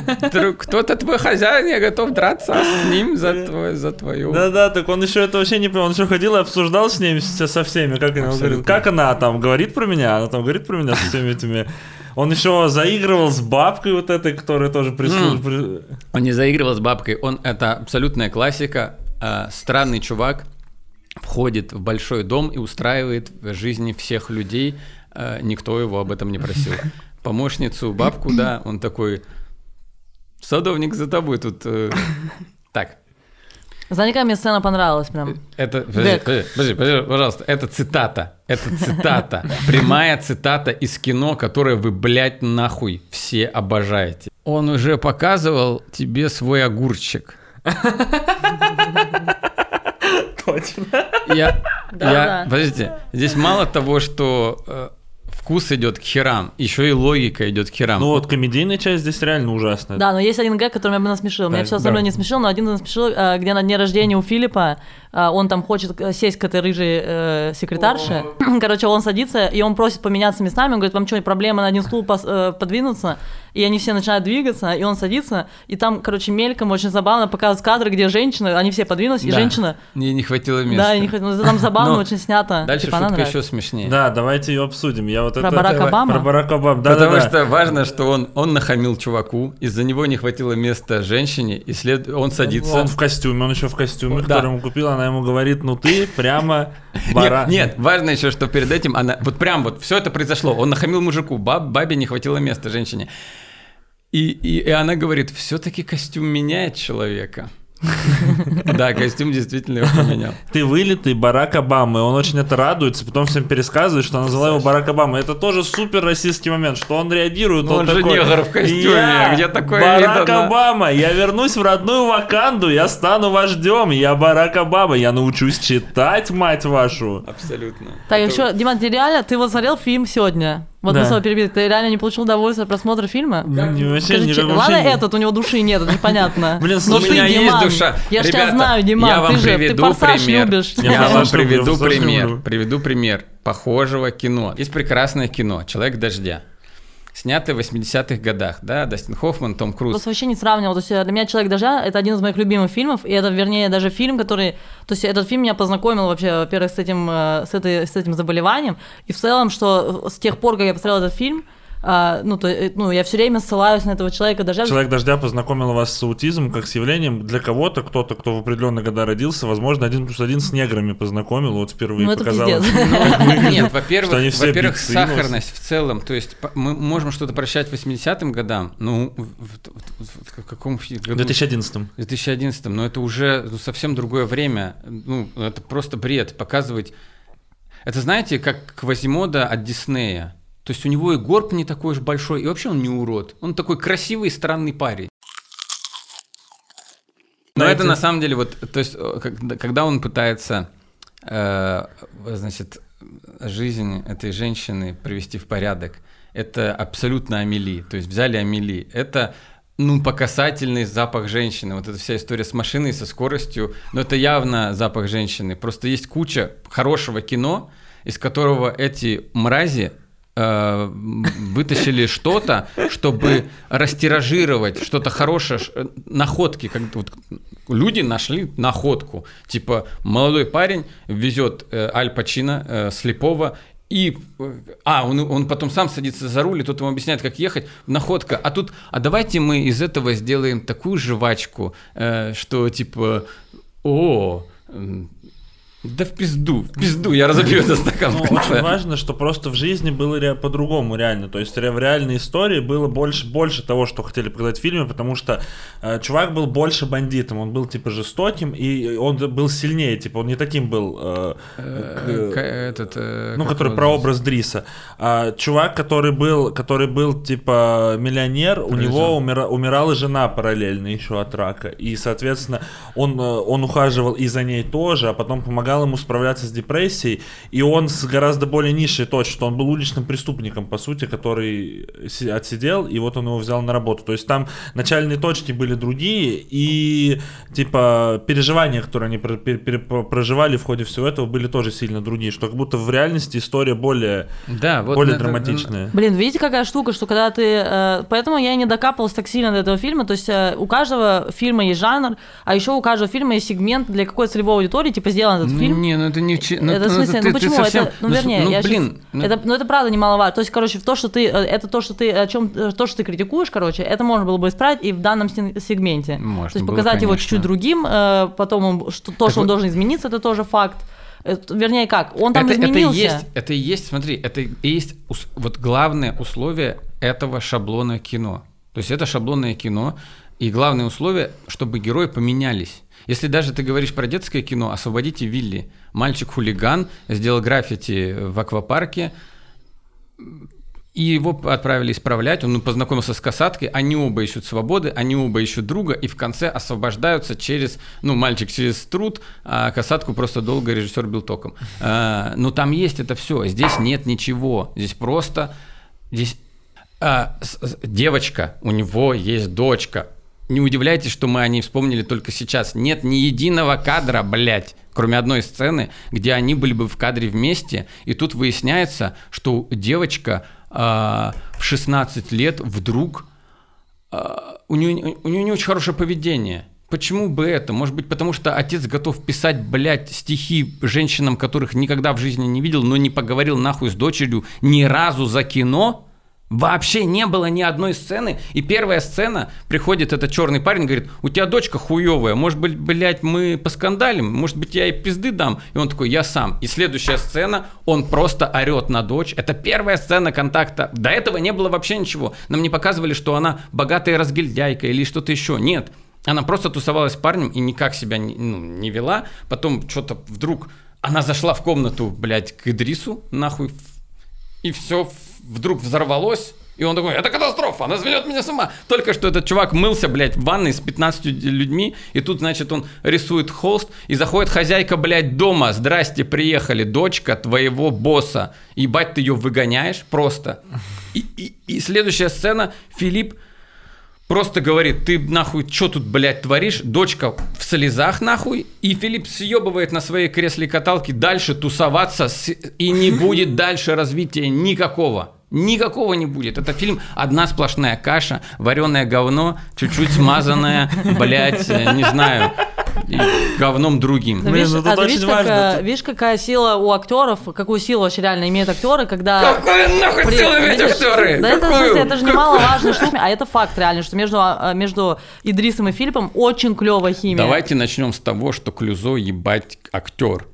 Кто-то твой хозяин, я готов драться с ним за, твой, за твою... Да-да, так он еще это вообще не понял. Он еще ходил и обсуждал с ним, со всеми. Как, она, говорит, как она там говорит про меня? Она там говорит про меня со всеми этими... Он еще заигрывал с бабкой вот этой, которая тоже прислуживает. Он не заигрывал с бабкой, он это абсолютная классика. Э, странный чувак, входит в большой дом и устраивает жизни всех людей. Э, никто его об этом не просил. Помощницу, бабку, да, он такой, садовник за тобой тут. Э, так. Какая мне сцена понравилась прям? Это, подожди, подожди, подожди, подожди, пожалуйста, это цитата. Это цитата. Прямая цитата из кино, которое вы, блядь, нахуй все обожаете. Он уже показывал тебе свой огурчик. Точно. Я, я, подождите, здесь мало того, что э, вкус идет к херам, еще и логика идет к херам. Ну вот комедийная часть здесь реально ужасная. Да, но есть один гэг, который меня бы насмешил. Меня все остальное да. не смешил, но один насмешил, э, где на дне рождения у Филиппа он там хочет э, сесть к этой рыжей э, секретарше. Короче, он садится, и он просит поменяться местами. Он говорит, вам что, проблема на один стул пос- э, подвинуться? И они все начинают двигаться, и он садится, и там, короче, мельком очень забавно показывают кадры, где женщина, они все подвинулись, и Да. женщина... Мне не хватило места. Да, и не ну, там забавно Но очень снято. Дальше Типа, шутка нравится. еще смешнее. Да, давайте ее обсудим. Я вот Про это... Давай, Обама? Про Барака Обама. Да, Потому да, да. что важно, что он, он нахамил чуваку, из-за него не хватило места женщине, и след... он садится. Он в костюме, он еще в костюме, Да. который ему купил, она ему говорит, ну ты прямо бара... Нет, нет, важно еще, что перед этим она, вот прям вот все это произошло. Он нахамил мужику, баб, бабе не хватило места, женщине. И, и, и она говорит, все-таки костюм меняет человека. Да, костюм действительно его поменял. Ты вылитый Барак Обама, и он очень это радуется, потом всем пересказывает, что назвала его Барак Обама. Это тоже супер российский момент, что он реагирует. Ну, он же такой, негр в костюме, «Я где такое Барак видано?» Обама, я вернусь в родную Ваканду, я стану вождем, я Барак Обама, я научусь читать, мать вашу. Абсолютно. Так, Это- еще, Диман, ты реально, ты вот смотрел фильм сегодня? Вот Да. тобой перебили, ты реально не получил удовольствие от просмотра фильма? Не, вообще, Скажи, никак- че- вообще ладно не- этот, у него души нет, это непонятно. Блин, Но слушай, У меня ты, есть Диман, душа. Я же тебя Ребята, знаю, Диман, я вам ты же, ты приведу форсаж пример. любишь. Я Я вам приведу пример. Приведу пример похожего кино. Есть прекрасное кино «Человек дождя». Снятое в 80-х годах, да, Дастин Хоффман, Том Круз. Просто вообще не сравнивал. То есть э, для меня «Человек дождя» — это один из моих любимых фильмов, и это, вернее, даже фильм, который... То есть этот фильм меня познакомил вообще, во-первых, с этим, э, с, этой, с этим заболеванием, и в целом, что с тех пор, как я посмотрел этот фильм, а, ну, то, э, ну, я все время ссылаюсь на этого человека дождя. Человек дождя познакомил вас с аутизмом как с явлением. Для кого-то, кто-то, кто в определенные года родился, возможно, один плюс один с неграми познакомил, вот впервые Ну, это показал. пиздец. Ну, Нет, во-первых, во-первых, сахарность в целом. То есть мы можем что-то прощать 80-м годам, ну, в, каком году? 2011 В 2011, но это уже ну, совсем другое время. Ну, это просто бред показывать. Это знаете, как Квазимода от Диснея. То есть у него и горб не такой уж большой, и вообще он не урод. Он такой красивый и странный парень. Но Знаете- это на самом деле вот, то есть, э, когда, он пытается, э, значит, жизнь этой женщины привести в порядок, это абсолютно Амели. То есть взяли Амели. Это ну, по касательный запах женщины. Вот эта вся история с машиной, со скоростью. Но это явно запах женщины. Просто есть куча хорошего кино, из которого эти мрази вытащили что-то, чтобы растиражировать что-то хорошее, э, находки. Как вот люди нашли находку. Типа молодой парень везет э, Аль Пачино э, слепого и, э, а, он, он потом сам садится за руль, и тот ему объясняет, как ехать, находка. А тут, а давайте мы из этого сделаем такую жвачку, э, что типа, о, да в пизду, в пизду, я разобью этот стакан Ну, очень важно, что просто в жизни было ре- по-другому реально. То есть ре- в реальной истории было больше, больше того, что хотели показать в фильме, потому что э, чувак был больше бандитом, он был типа жестоким, и он был сильнее, типа он не таким был, э, Э, к- к- этот, э, ну, который про образ Дриса. А, чувак, который был, который был типа миллионер, у него умира- умирала жена параллельно еще от рака, и, соответственно, он, он ухаживал и за ней тоже, а потом помогал помогал ему справляться с депрессией, и он с гораздо более низшей точки, что он был уличным преступником, по сути, который си- отсидел, и вот он его взял на работу. То есть там начальные точки были другие, и типа переживания, которые они проживали в ходе всего этого, были тоже сильно другие, что как будто в реальности история более, Да, вот более на- драматичная. Блин, видите, какая штука, что когда ты... э, поэтому я не докапывалась так сильно до этого фильма. То есть э, у каждого фильма есть жанр, а еще у каждого фильма есть сегмент, для какой целевой аудитории, типа, сделан этот фильм. Не, ну это не... ну, это в ну, смысле, ты- ну почему? совсем- это, ну, с- вернее, ну, я блин, ну, это, ну это правда немаловажно. То есть, короче, то, что ты, э, это то, что ты, о чем, э, то, что ты критикуешь, короче, это можно было бы исправить и в данном сегменте. Можно то есть было, показать его конечно. чуть-чуть другим, э, потом он- что, то, Так что он вот- должен измениться, это тоже факт. Это- вернее, как? Он там это, это и изменился. есть, это и есть, смотри, это и есть вот главное условие этого шаблона кино. То есть это шаблонное кино, и главное условие, чтобы герои поменялись. Если даже ты говоришь про детское кино, освободите Вилли. Мальчик-хулиган сделал граффити в аквапарке, и его отправили исправлять, он познакомился с касаткой, они оба ищут свободы, они оба ищут друга, и в конце освобождаются через, ну, мальчик через труд, а касатку просто долго режиссер бил током. А, но там есть это все, здесь нет ничего, здесь просто, здесь а, с- с- девочка, у него есть дочка. Не удивляйтесь, что мы о ней вспомнили только сейчас. Нет ни единого кадра, блядь, кроме одной сцены, где они были бы в кадре вместе, и тут выясняется, что девочка а, в 16 лет вдруг а, у нее, у нее не очень хорошее поведение. Почему бы это? Может быть, потому что отец готов писать, блядь, стихи женщинам, которых никогда в жизни не видел, но не поговорил нахуй с дочерью ни разу за кино? Вообще не было ни одной сцены. И первая сцена, приходит этот черный парень, говорит, у тебя дочка хуевая, может быть, блядь, мы поскандалим, может быть, я ей пизды дам. И он такой, я сам. И следующая сцена, он просто орет на дочь. Это первая сцена контакта. До этого не было вообще ничего. Нам не показывали, что она богатая разгильдяйка или что-то еще. Нет. Она просто тусовалась с парнем и никак себя не, ну, не вела. Потом что-то вдруг... Она зашла в комнату, блядь, к Идрису, нахуй, и все вдруг взорвалось. И он такой, это катастрофа, она зведет меня с ума. Только что этот чувак мылся, блядь, в ванной с 15 людьми, и тут, значит, он рисует холст, и заходит хозяйка, блядь, дома. Здрасте, приехали, дочка твоего босса. Ебать, ты ее выгоняешь просто. И, и, и следующая сцена, Филипп Просто говорит, ты нахуй, что тут, блядь, творишь? Дочка в слезах, нахуй. И Филипп съебывает на своей кресле-каталке дальше тусоваться, с- и не будет дальше развития никакого. Никакого не будет. Это фильм одна сплошная каша, вареное говно, чуть-чуть смазанное, блядь, э, не знаю, говном другим. Ну, Блин, видишь, ну тут а очень видишь, важно, какая, тут- видишь, какая сила у актеров, какую силу вообще реально имеют актеры, когда... Какой нахуй При- силы иметь видишь, актеры? Да это, в Какую? смысле, это же немаловажная штука, а это факт реально, что между, а, между Идрисом и Филиппом очень клевая химия. Давайте начнем с того, что Клюзо ебать актер.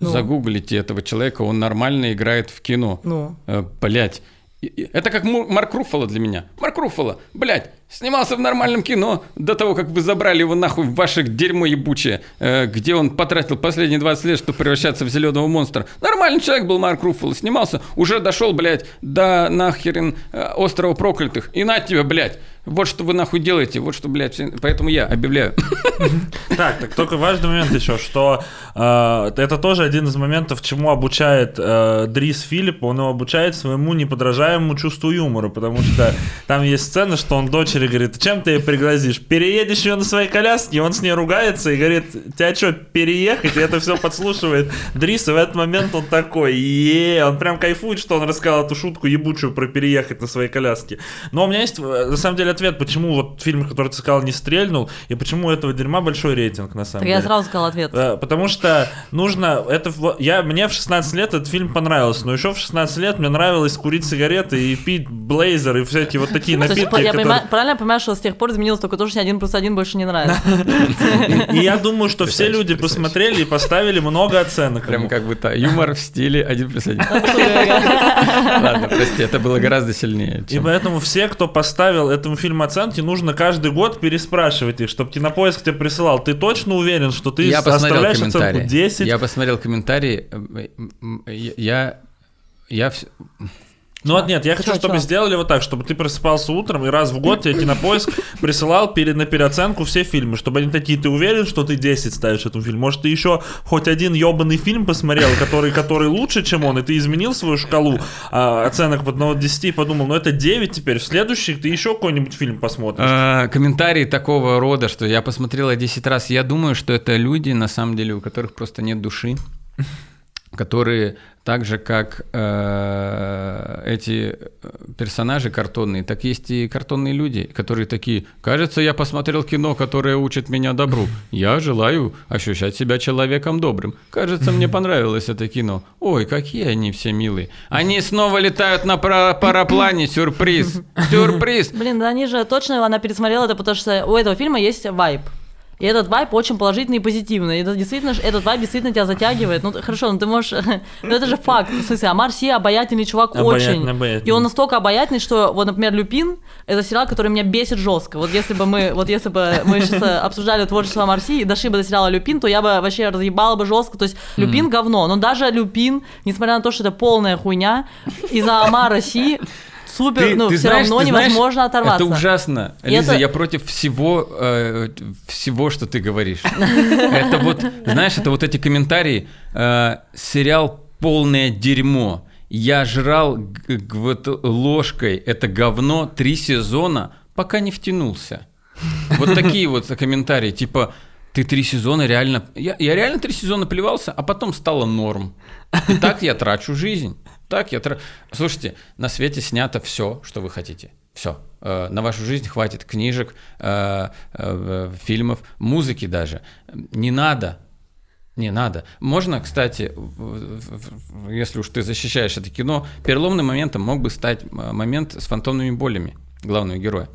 Ну. Загуглите этого человека, он нормально играет в кино. Ну. Э, блять. Это как Марк Руффало для меня. Марк Руффало, блядь, снимался в нормальном кино до того, как вы забрали его нахуй в ваше дерьмо ебучее, э, где он потратил последние 20 лет, чтобы превращаться в зеленого монстра. Нормальный человек был Марк Руффало, снимался, уже дошел, блядь, до нахерен э, острова проклятых. И на тебе, блядь, вот что вы нахуй делаете, вот что, блядь, поэтому я объявляю. Так, так только важный момент еще, что э, это тоже один из моментов, чему обучает э, Дрис Филипп, он его обучает своему неподражаемому чувству юмора, потому что там есть сцена, что он дочери говорит, чем ты ей пригрозишь? Переедешь ее на своей коляске, и он с ней ругается и говорит, тебя что, переехать? И это все подслушивает Дрис, и в этот момент он такой, е он прям кайфует, что он рассказал эту шутку ебучую про переехать на своей коляске. Но у меня есть, э, на самом деле, ответ, почему вот фильм, который ты сказал, не стрельнул, и почему у этого дерьма большой рейтинг, на самом Так деле. я сразу сказал ответ. Э, Потому что нужно, это я мне в 16 лет этот фильм понравился, но еще в 16 лет мне нравилось курить сигареты и пить блейзер и всякие вот такие То есть, напитки, я которые- понимаю, правильно я понимаю, что с тех пор изменилось только то, что один плюс один больше не нравится. И я думаю, что все люди посмотрели и поставили много оценок. Прям как бы то юмор в стиле один плюс один. Ладно, прости, это было гораздо сильнее. И поэтому все, кто поставил этому фильму оценки, нужно каждый год переспрашивать их, чтобы кинопоиск тебе присылал. Ты точно уверен, что ты Я посмотрел оставляешь оценку комментарии. 10? Я посмотрел комментарии. Я... Я... Ну вот нет, я хочу, Чё, чтобы чё? сделали вот так, чтобы ты просыпался утром и раз в год тебе кинопоиск присылал перед, на переоценку все фильмы, чтобы они такие, ты уверен, что ты 10 ставишь этому фильму? Может, ты еще хоть один ебаный фильм посмотрел, который, который лучше, чем он, и ты изменил свою шкалу а, оценок от 1 до 10 и подумал, ну это 9 теперь, в следующих ты еще какой-нибудь фильм посмотришь. Э, Комментарии такого рода, что я посмотрела 10 раз. Я думаю, что это люди, на самом деле, у которых просто нет души, которые так же, как э, эти э, персонажи картонные, так есть и картонные люди, которые такие, кажется, я посмотрел кино, которое учит меня добру. Я желаю ощущать себя человеком добрым. Кажется, мне понравилось это кино. Ой, какие они все милые. Они снова летают на пара- параплане. Сюрприз. Сюрприз. Блин, да они же точно, она пересмотрела это, потому что у этого фильма есть вайб. И этот вайб очень положительный и позитивный. И Это действительно, этот вайб действительно тебя затягивает. Ну, хорошо, ну ты можешь... Ну, это же факт. В смысле, Амар Си обаятельный чувак Обаятельный, очень. обаятельный. И он настолько обаятельный, что, вот, например, Люпин — это сериал, который меня бесит жестко. Вот если бы мы, вот если бы мы сейчас э, обсуждали творчество Амар Си и дошли бы до сериала Люпин, то я бы вообще разъебала бы жестко. То есть Люпин говно. Но даже Люпин, несмотря на то, что это полная хуйня, из-за Амара Си супер, ну, все знаешь- равно ты знаешь, невозможно оторваться. Это ужасно. Лиза, это- я против всего, э, всего, что ты говоришь. Это вот, знаешь, это вот эти комментарии. э, сериал полное дерьмо. Я жрал вот ложкой это говно три сезона, пока не втянулся. Вот такие вот комментарии, типа, ты три сезона реально... Я, я реально три сезона плевался, а потом стало норм. И так я трачу жизнь. Так я. Слушайте, на свете снято все, что вы хотите. Все. На вашу жизнь хватит книжек, э, э, фильмов, музыки даже. Не надо не надо. Можно, кстати, если уж ты защищаешь это кино, переломным моментом мог бы стать момент с фантомными болями главного героя,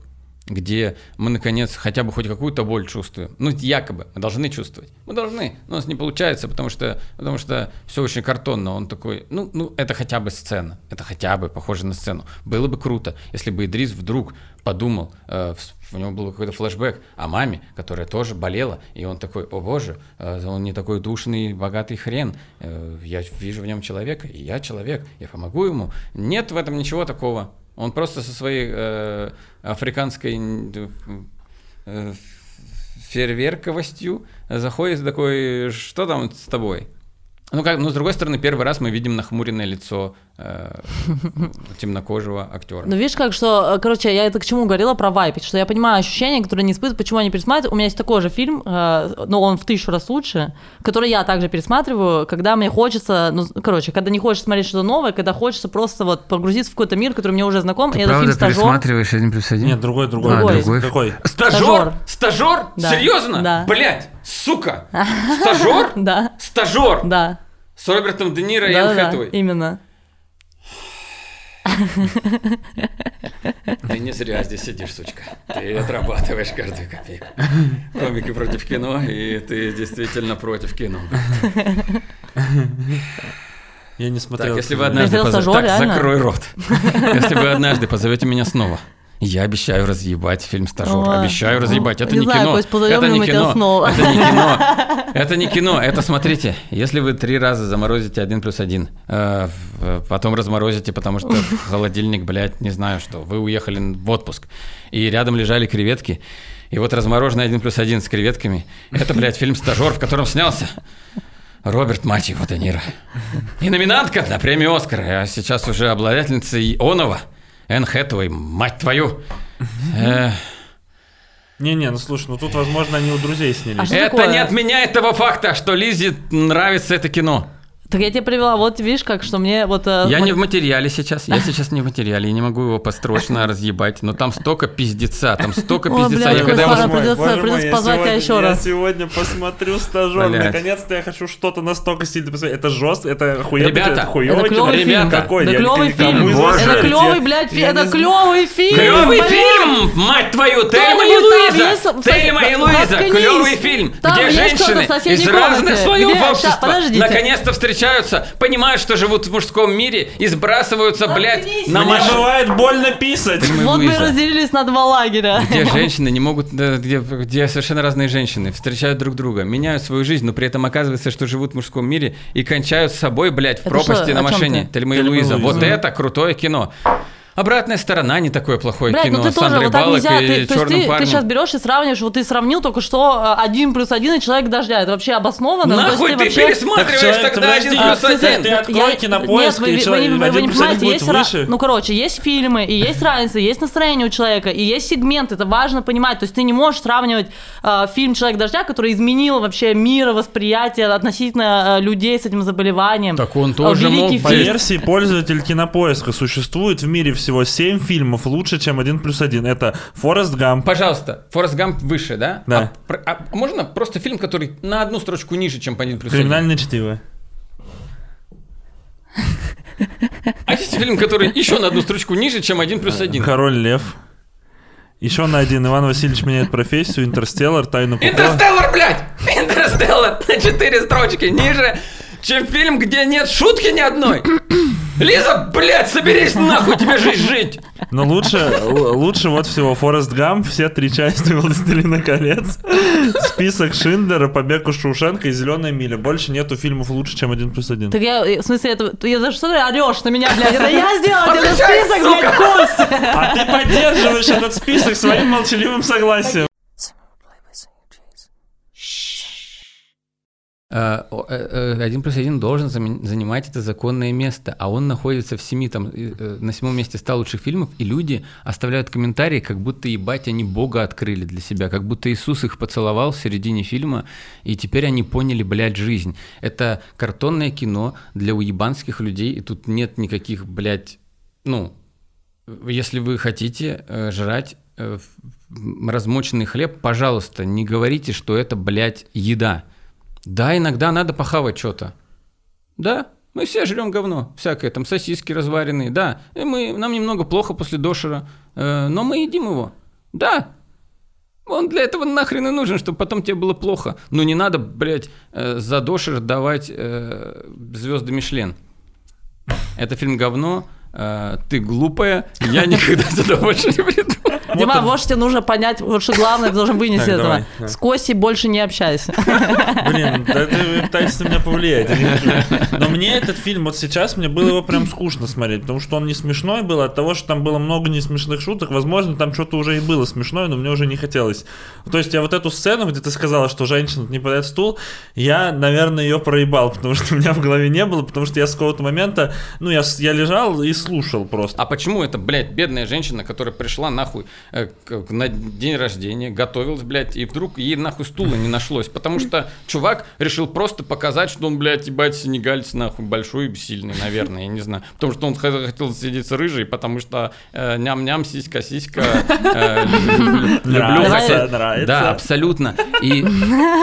где мы, наконец, хотя бы хоть какую-то боль чувствуем. Ну, якобы, мы должны чувствовать. Мы должны, но у нас не получается, потому что, потому что все очень картонно. Он такой, ну, ну, это хотя бы сцена, это хотя бы похоже на сцену. Было бы круто, если бы Идрис вдруг подумал, э, у него был какой-то флешбэк о маме, которая тоже болела, и он такой, о боже, э, он не такой душный, богатый хрен, э, я вижу в нем человека, и я человек, я помогу ему. Нет в этом ничего такого. Он просто со своей э, африканской э, фейерверковостью заходит такой, что там с тобой? Ну, как, ну, с другой стороны, первый раз мы видим нахмуренное лицо э, темнокожего актера. Ну, видишь, как что, э, короче, я это к чему говорила про вайп, что я понимаю ощущения, которые не испытывают, почему они пересматривают. У меня есть такой же фильм, э, но он в тысячу раз лучше, который я также пересматриваю, когда мне хочется, ну, короче, когда не хочется смотреть что-то новое, когда хочется просто вот погрузиться в какой-то мир, который мне уже знаком, и это фильм «Стажёр». один плюс один? Нет, другой, другой. А, другой. Какой? Стажер? Стажёр. Стажер? Да. Серьезно? Да. Блять, сука! Стажер? Да, Стажер! да, С Робертом Де Ниро и да, Энн да, Хэтэуэй. именно. Ты не зря здесь сидишь, сучка. Ты отрабатываешь каждую копейку. Комики против кино, и ты действительно против кино. Я не смотрел. Так, если вы однажды позовете... Так, реально? закрой рот. Если вы однажды позовете меня снова, я обещаю разъебать фильм «Стажер». Обещаю разъебать. Это Не не знаю, кино. Кость, Это не кино. снова? Это не кино. Это не кино. Это, смотрите, если вы три раза заморозите один плюс один, э, в- потом разморозите, потому что холодильник, блядь, не знаю что, вы уехали в отпуск, и рядом лежали креветки, и вот размороженный один плюс один с креветками, это, блядь, фильм «Стажер», в котором снялся Роберт мать его Де Ниро. И номинантка на премию «Оскар», а сейчас уже обладательница Ионова, Энн Хэтэуэй, мать твою. Э, Не-не, ну слушай, ну тут, возможно, они у друзей снялись. А что Это такое? не отменяет того факта, что Лизе нравится это кино. Так я тебе привела, вот видишь, как, что мне вот... э, Я мо- не в материале сейчас, я сейчас не в материале, я не могу его построчно разъебать, но там столько пиздеца, там столько пиздеца. бля, Я когда его Боже придется- боже мой, придется я позвать тебя еще Я раз. сегодня посмотрю стажер. Наконец-то я хочу что-то настолько сильно посмотреть. Это жестко, это охуенно. Ребята, это хуёво Это. Ребята, фильм. какой? Я клевый фильм. Это клевый, я- блядь, я это клевый фильм. Клевый блин. фильм, мать твою, Тельма и Луиза! Тельма и Луиза, клевый фильм, где женщины из разных слоев общества наконец-то Там встречаются, понимают, что живут в мужском мире и сбрасываются, блядь, на Мне машину. бывает больно писать. Вот мы разделились на два лагеря. Где женщины не могут, где, где совершенно разные женщины встречают друг друга, меняют свою жизнь, но при этом оказывается, что живут в мужском мире и кончают с собой, блядь, в Это пропасти что, на машине. Тельма и Луиза. Вот это крутое кино. Обратная сторона не такое плохое Блядь, кино. ну ты с тоже, вот так нельзя. и Ты, то есть черным ты, парнем. ты сейчас берешь и сравниваешь, вот ты сравнил только что э, один плюс один и человек дождя. Это вообще обоснованно? Ну, то есть Нахуй ты вообще- пересматриваешь Так, человек, тогда подожди, один а, плюс один? ты открой кинопоиск, Нет, вы, и вы, человек- вы- вы один не плюс один понимаете, будет есть ра- выше. Ну, короче, есть фильмы, и есть разница, есть настроение у человека, и есть сегмент, это важно понимать. То есть ты не можешь сравнивать э, фильм «Человек дождя», который изменил вообще мир, восприятие относительно э, людей с этим заболеванием. Так он Э, тоже великий мог По версии пользователь кинопоиска существует в мире всего 7 фильмов лучше, чем 1 плюс 1. Это Форест Гамп. Пожалуйста, Форест Гамп выше, да? Да. А, а можно просто фильм, который на одну строчку ниже, чем по 1 плюс 1? Криминальное чтиво. А есть фильм, который еще на одну строчку ниже, чем 1 плюс 1? Король Лев. Еще на один. Иван Васильевич меняет профессию. Интерстеллар. Тайну Коко. Интерстеллар, блядь! Интерстеллар на 4 строчки ниже, чем фильм, где нет шутки ни одной. Лиза, блядь, соберись нахуй, тебе жизнь жить. Но лучше, л- лучше вот всего Форест Гамп, все три части «Властелина колец», список Шиндера, «Побег из Шоушенка» и «Зеленая миля». Больше нету фильмов лучше, чем один плюс один. Так я, э, в смысле, это, ты за что ты орешь на меня, блядь? Это я сделал этот список, блядь, Костя! А ты поддерживаешь этот список своим молчаливым согласием. Э, о, э, э, Один плюс один должен занимать это законное место, а он находится в семи, там, э, э, на седьмом месте 100 лучших фильмов, и люди оставляют комментарии, как будто, ебать, они Бога открыли для себя, как будто Иисус их поцеловал в середине фильма, и теперь они поняли, блядь, жизнь. Это картонное кино для уебанских людей, и тут нет никаких, блядь, ну, если вы хотите э, жрать э, размоченный хлеб, пожалуйста, не говорите, что это, блядь, еда. Да, иногда надо похавать что-то. Да, мы все жрем говно, всякое, там сосиски разваренные, да. И мы, нам немного плохо после дошера, э, но мы едим его. Да, он для этого нахрен и нужен, чтобы потом тебе было плохо. Но не надо, блядь, э, за дошер давать э, звезды Мишлен. Это фильм говно, э, ты глупая, я никогда сюда больше не приду. Дима, вот что тебе нужно понять, вот что главное, ты должен вынести Так, этого. давай, да. С Костей больше не общайся. Блин, да ты пытаешься на меня повлиять. не. Но мне этот фильм, вот сейчас мне было его прям скучно смотреть, потому что он не смешной был, от того, что там было много несмешных шуток, возможно, там что-то уже и было смешное, но мне уже не хотелось. То есть я вот эту сцену, где ты сказала, что женщина не подает стул, я, наверное, ее проебал, потому что у меня в голове не было, потому что я с какого-то момента, ну, я, я лежал и слушал просто. А почему это, блядь, бедная женщина, которая пришла нахуй на день рождения, готовилась, блядь, и вдруг ей нахуй стула не нашлось? Потому что чувак решил просто показать, что он, блядь, ебать, сенегальец нахуй большой и сильный, наверное, я не знаю. Потому что он хотел сидеть с рыжей, потому что э, ням-ням, сиська-сиська, э, люблю нравится. Да, абсолютно. И,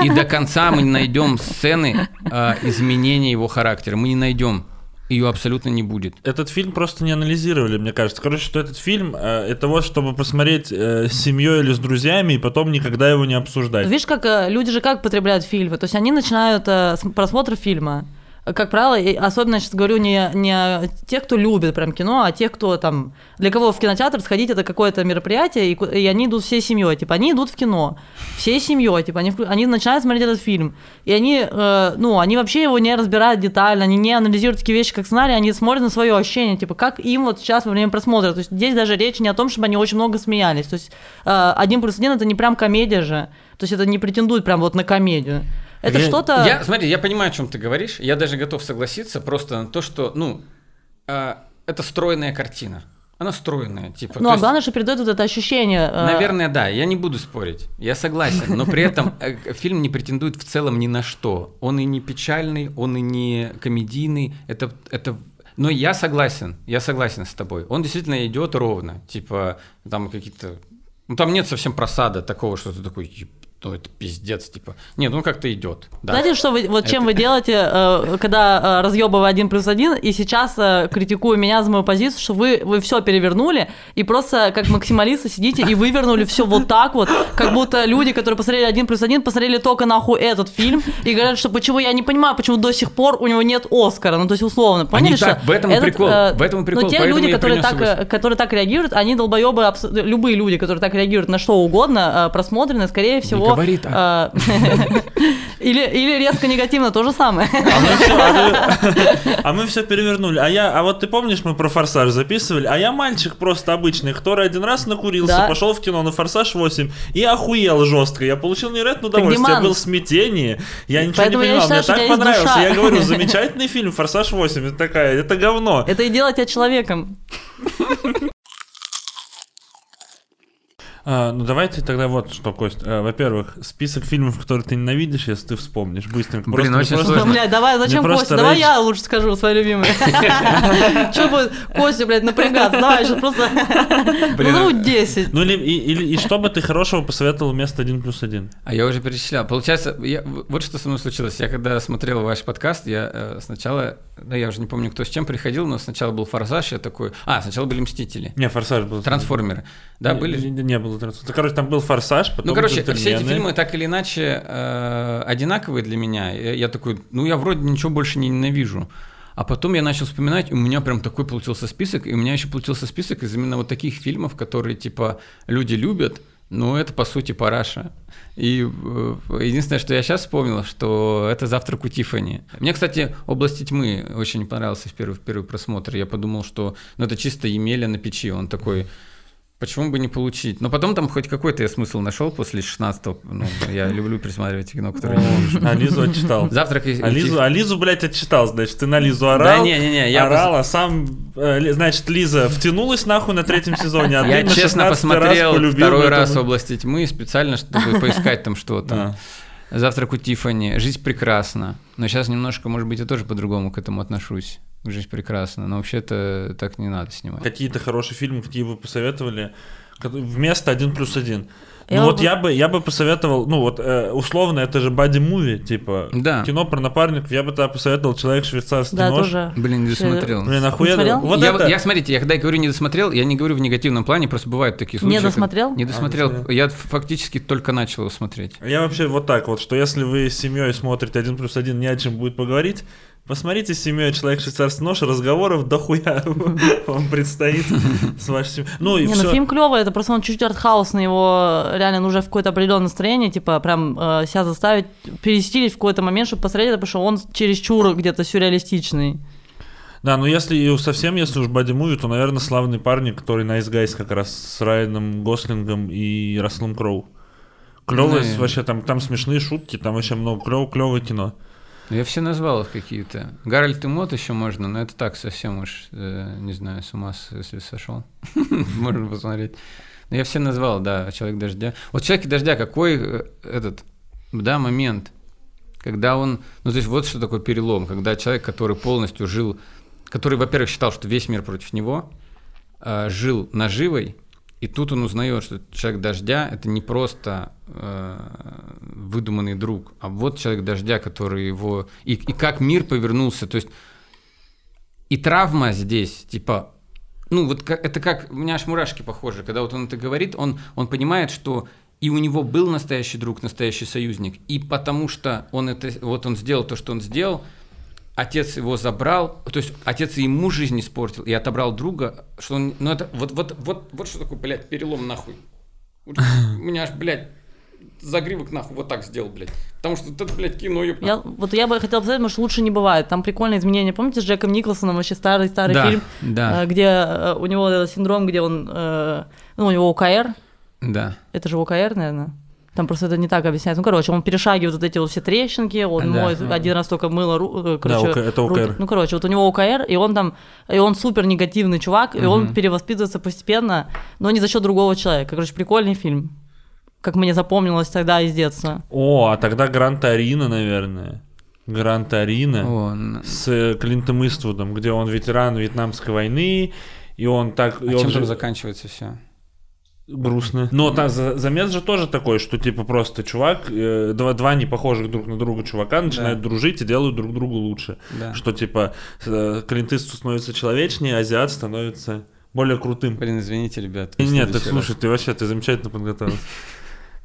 и до конца мы не найдем сцены э, изменения его характера. Мы не найдем. Ее абсолютно не будет. Этот фильм просто не анализировали, мне кажется. Короче, что этот фильм э, это вот, чтобы посмотреть э, с семьей или с друзьями и потом никогда его не обсуждать. Видишь, как э, люди же как потребляют фильмы? То есть они начинают э, с просмотра фильма. Как правило, особенно сейчас говорю не, не тех, кто любит прям кино, а тех, кто там, для кого в кинотеатр сходить это какое-то мероприятие, и, и они идут всей семьей. Типа, они идут в кино всей семьей, типа, они, они начинают смотреть этот фильм. И они, э, ну, они вообще его не разбирают детально, они не анализируют такие вещи, как сценарий, они смотрят на свое ощущение, типа, как им вот сейчас во время просмотра. То есть здесь даже речь не о том, чтобы они очень много смеялись. То есть э, один плюс один это не прям комедия же. То есть это не претендует прям вот на комедию. Это Я- что-то... Я, смотри, я понимаю, о чем ты говоришь. Я даже готов согласиться просто на то, что, ну, э, это стройная картина. Она стройная, типа. Ну, а есть, главное, что передает вот это ощущение. э, Наверное, да, я не буду спорить, я согласен, но при этом э, фильм не претендует в целом ни на что. Он и не печальный, он и не комедийный, это, это... Но я согласен, я согласен с тобой. Он действительно идет ровно, типа, там какие-то... Ну, там нет совсем просада такого, что ты такой, «Еб- то это пиздец, типа. Нет, ну как-то идет. Да. Знаете, что вы, вот чем Это- вы делаете, э, когда э, разъебываю один плюс один, и сейчас э, критикую меня за мою позицию, что вы, вы все перевернули, и просто как максималисты сидите и вывернули все вот так вот, как будто люди, которые посмотрели один плюс один, посмотрели только нахуй этот фильм, и говорят, что почему я не понимаю, почему до сих пор у него нет Оскара, ну то есть условно, поняли, так, что в этом и прикол, в этом и прикол, Но те люди, которые так, э, которые так реагируют, они долбоебы, любые люди, которые так реагируют на что угодно, просмотрены, скорее всего... говори так. э, Или, или резко негативно, то же самое. А мы всё- а вы- а мы все перевернули. А я, а вот ты помнишь, мы про форсаж записывали? А я мальчик просто обычный, который один раз накурился, Да. пошел в кино на форсаж 8 и охуел жестко. Я получил невероятное удовольствие. Я был в смятении. Я ничего поэтому не понимал. считаю, Мне так понравился. душа. Я говорю, замечательный фильм Форсаж 8. Это такая, это говно. Это и делать тебя человеком. А, ну давайте тогда вот что, Кость. А, во-первых, список фильмов, которые ты ненавидишь, если ты вспомнишь быстренько. Блин, Просто- очень просто- сложно. Блядь, давай, зачем Костя? Давай я лучше скажу свой любимый. Че будет Костя, блядь, напрягаться? Давай, сейчас просто Блин, назову 10. Ну или и, что бы ты хорошего посоветовал вместо 1 плюс 1? А я уже перечислял. Получается, вот что со мной случилось. Я когда смотрел ваш подкаст, я э, сначала, да я уже не помню, кто с чем приходил, но сначала был «Форсаж», я такой... А, сначала были «Мстители». Не, Форсаж был. Трансформеры. Да, были? Не, не, не было трансформеров. Короче, там был Форсаж, потом Ну, короче, все эти фильмы так или иначе э, одинаковые для меня. Я, я такой, ну, я вроде ничего больше не ненавижу. А потом я начал вспоминать, у меня прям такой получился список, и у меня еще получился список из именно вот таких фильмов, которые, типа, люди любят, но это, по сути, параша. И э, единственное, что я сейчас вспомнил, что это «Завтрак у Тиффани». Мне, кстати, «Области тьмы» очень понравился в первый, в первый просмотр. Я подумал, что ну, это чисто Емеля на печи. Он такой, Почему бы не получить? Но потом там хоть какой-то я смысл нашел после 16 Ну, я люблю присматривать кино, которое не вижу. А Лизу отчитал. Завтрак и... А Лизу, а Лизу, блядь, отчитал, значит, ты на Лизу орал, Да не-не-не, я орал, а сам, э, значит, Лиза втянулась нахуй на третьем сезоне, а Я честно 16 посмотрел второй раз «Области тьмы» специально, чтобы поискать там что-то. «Завтрак у Тиффани», «Жизнь прекрасна». Но сейчас немножко, может быть, я тоже по-другому к этому отношусь. «Жизнь прекрасна». Но вообще-то так не надо снимать. Какие-то хорошие фильмы, какие вы посоветовали вместо 1 плюс 1? Я Ну вот бы- я бы, я бы посоветовал, ну вот э, условно это же боди-муви, типа Да. кино про напарников, я бы тогда посоветовал «Человек швейцарский Да, нож». тоже. Блин, не досмотрел. Блин, охуенно. смотрел? Вот я, это... я, смотрите, я когда говорю не досмотрел, я не говорю в негативном плане, просто бывают такие случаи. Не досмотрел? Не досмотрел. А, досмотрел. я фактически только начал его смотреть. Я вообще вот так вот, что если вы с семьей смотрите 1 плюс 1, не о чем будет поговорить, посмотрите с семьей «Человек швейцарский нож», разговоров дохуя вам предстоит с вашей семьей. Ну и Не, все. ну фильм клевый, это просто он чуть-чуть артхаусный, его реально нужно в какое-то определенное настроение, типа прям э, себя заставить перестилить в какой-то момент, чтобы посмотреть это, потому что он чересчур где-то сюрреалистичный. Да, ну если и совсем, если уж боди-муви, то, наверное, славный парень, который на Guys как раз с Райаном Гослингом и Расселом Кроу. Клевое, и- вообще там, там смешные шутки, там вообще много клево, клевое кино. Я все назвал их какие-то. Гарольд и Мот еще можно, но это так совсем уж, э, не знаю, с ума если сошел. Можно посмотреть. Но я все назвал, да, Человек дождя. Вот Человек дождя, какой э, этот, да, момент, когда он, ну то есть вот что такое перелом, когда человек, который полностью жил, который, во-первых, считал, что весь мир против него, э, жил наживой, и тут он узнает, что человек дождя это не просто э, выдуманный друг, а вот человек дождя, который его и, и как мир повернулся, то есть и травма здесь, типа, ну вот как, это как у меня аж мурашки похожи, когда вот он это говорит, он он понимает, что и у него был настоящий друг, настоящий союзник, и потому что он это вот он сделал то, что он сделал, отец его забрал, то есть отец и ему жизнь испортил и отобрал друга, что он, ну это вот вот вот вот что такое, блядь, перелом нахуй. У меня аж, блядь, загривок нахуй вот так сделал, блядь. Потому что это, блядь, кино, ёпта. Я, вот я бы хотела посмотреть, потому что лучше не бывает. Там прикольные изменения. Помните с Джеком Николсоном, вообще старый-старый Да, фильм, да. э, где э, у него синдром, где он, э, ну, у него ОКР, Да. это же ОКР, наверное. Там просто это не так объясняется. Ну, короче, он перешагивает вот эти вот все трещинки, он Да. моет один раз только мыло, ру- э, короче, ОК- это руки. ОКР. Ну, короче, вот у него ОКР, и он там, и он супер негативный чувак, и он перевоспитывается постепенно, но не за счет другого человека. Короче, прикольный фильм. Как мне запомнилось тогда из детства. О, а тогда Гранд Арина, наверное. Гранд Арина. О, н- с Клинтом Иствудом, где он ветеран Вьетнамской войны, и он так... и а он чем же- там заканчивается все? Грустно. Но там за- замес же тоже такой, что типа просто чувак, э, два, два непохожих друг на друга чувака начинают дружить и делают друг другу лучше. Да. Что типа э, Клинт Иствуд становится человечнее, азиат становится более крутым. Блин, извините, ребят. Нет, так следующий слушай, ты вообще, ты замечательно подготовился.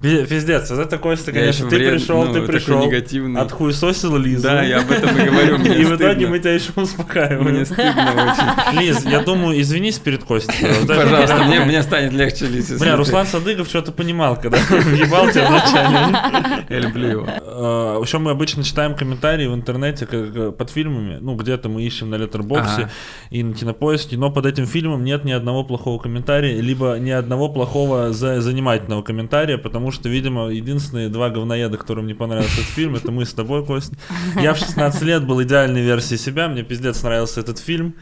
Пи- Пиздец, вот это Костя, Я конечно, ты вред- пришел, ну, ты такой пришел, негативный. отхуесосил Лизу. Да, я об этом и говорю, мне И в итоге мы тебя еще успокаиваем. Мне стыдно очень. Лиз, я думаю, извинись перед Костей. пожалуйста. Мне, мне станет легче, Лиза. Бля. Руслан Садыгов что-то понимал, когда въебал тебя вначале. Я люблю его. Э, Еще мы обычно читаем комментарии в интернете под фильмами. Ну, где-то мы ищем на Letterboxd и на Кинопоиске, но под этим фильмом нет ни одного плохого комментария, либо ни одного плохого за- занимательного комментария, потому что, видимо, единственные два говноеда, которым не понравился этот фильм, это мы с тобой, Кость. Я в 16 лет был идеальной версией себя, мне пиздец нравился этот фильм.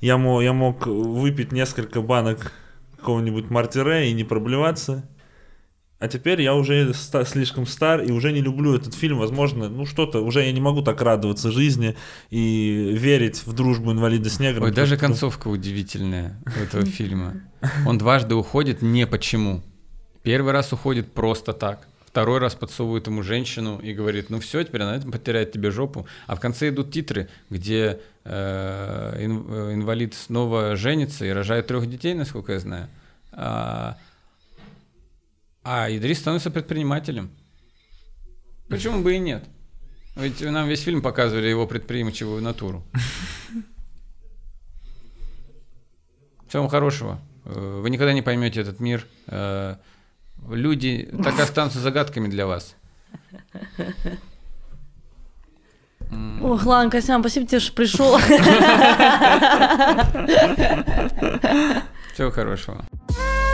Я мог, я мог выпить несколько банок какого-нибудь мартире и не проблеваться. А теперь я уже ста- слишком стар и уже не люблю этот фильм. Возможно, ну что-то, уже я не могу так радоваться жизни и верить в дружбу инвалида с негром. Ой, даже что- концовка удивительная у этого фильма. Он дважды уходит не почему. Первый раз уходит просто так. Второй раз подсовывает ему женщину и говорит, ну все, теперь она потеряет тебе жопу. А в конце идут титры, где э, ин- э, инвалид снова женится и рожает трех детей, насколько я знаю. А, а Идрис становится предпринимателем. Почему бы и нет? Ведь нам весь фильм показывали его предприимчивую натуру. Всего хорошего. Э, Вы никогда не поймете этот мир. Люди так останутся загадками для вас. Ох, ладно, Костян, спасибо тебе, что пришел. Всего хорошего.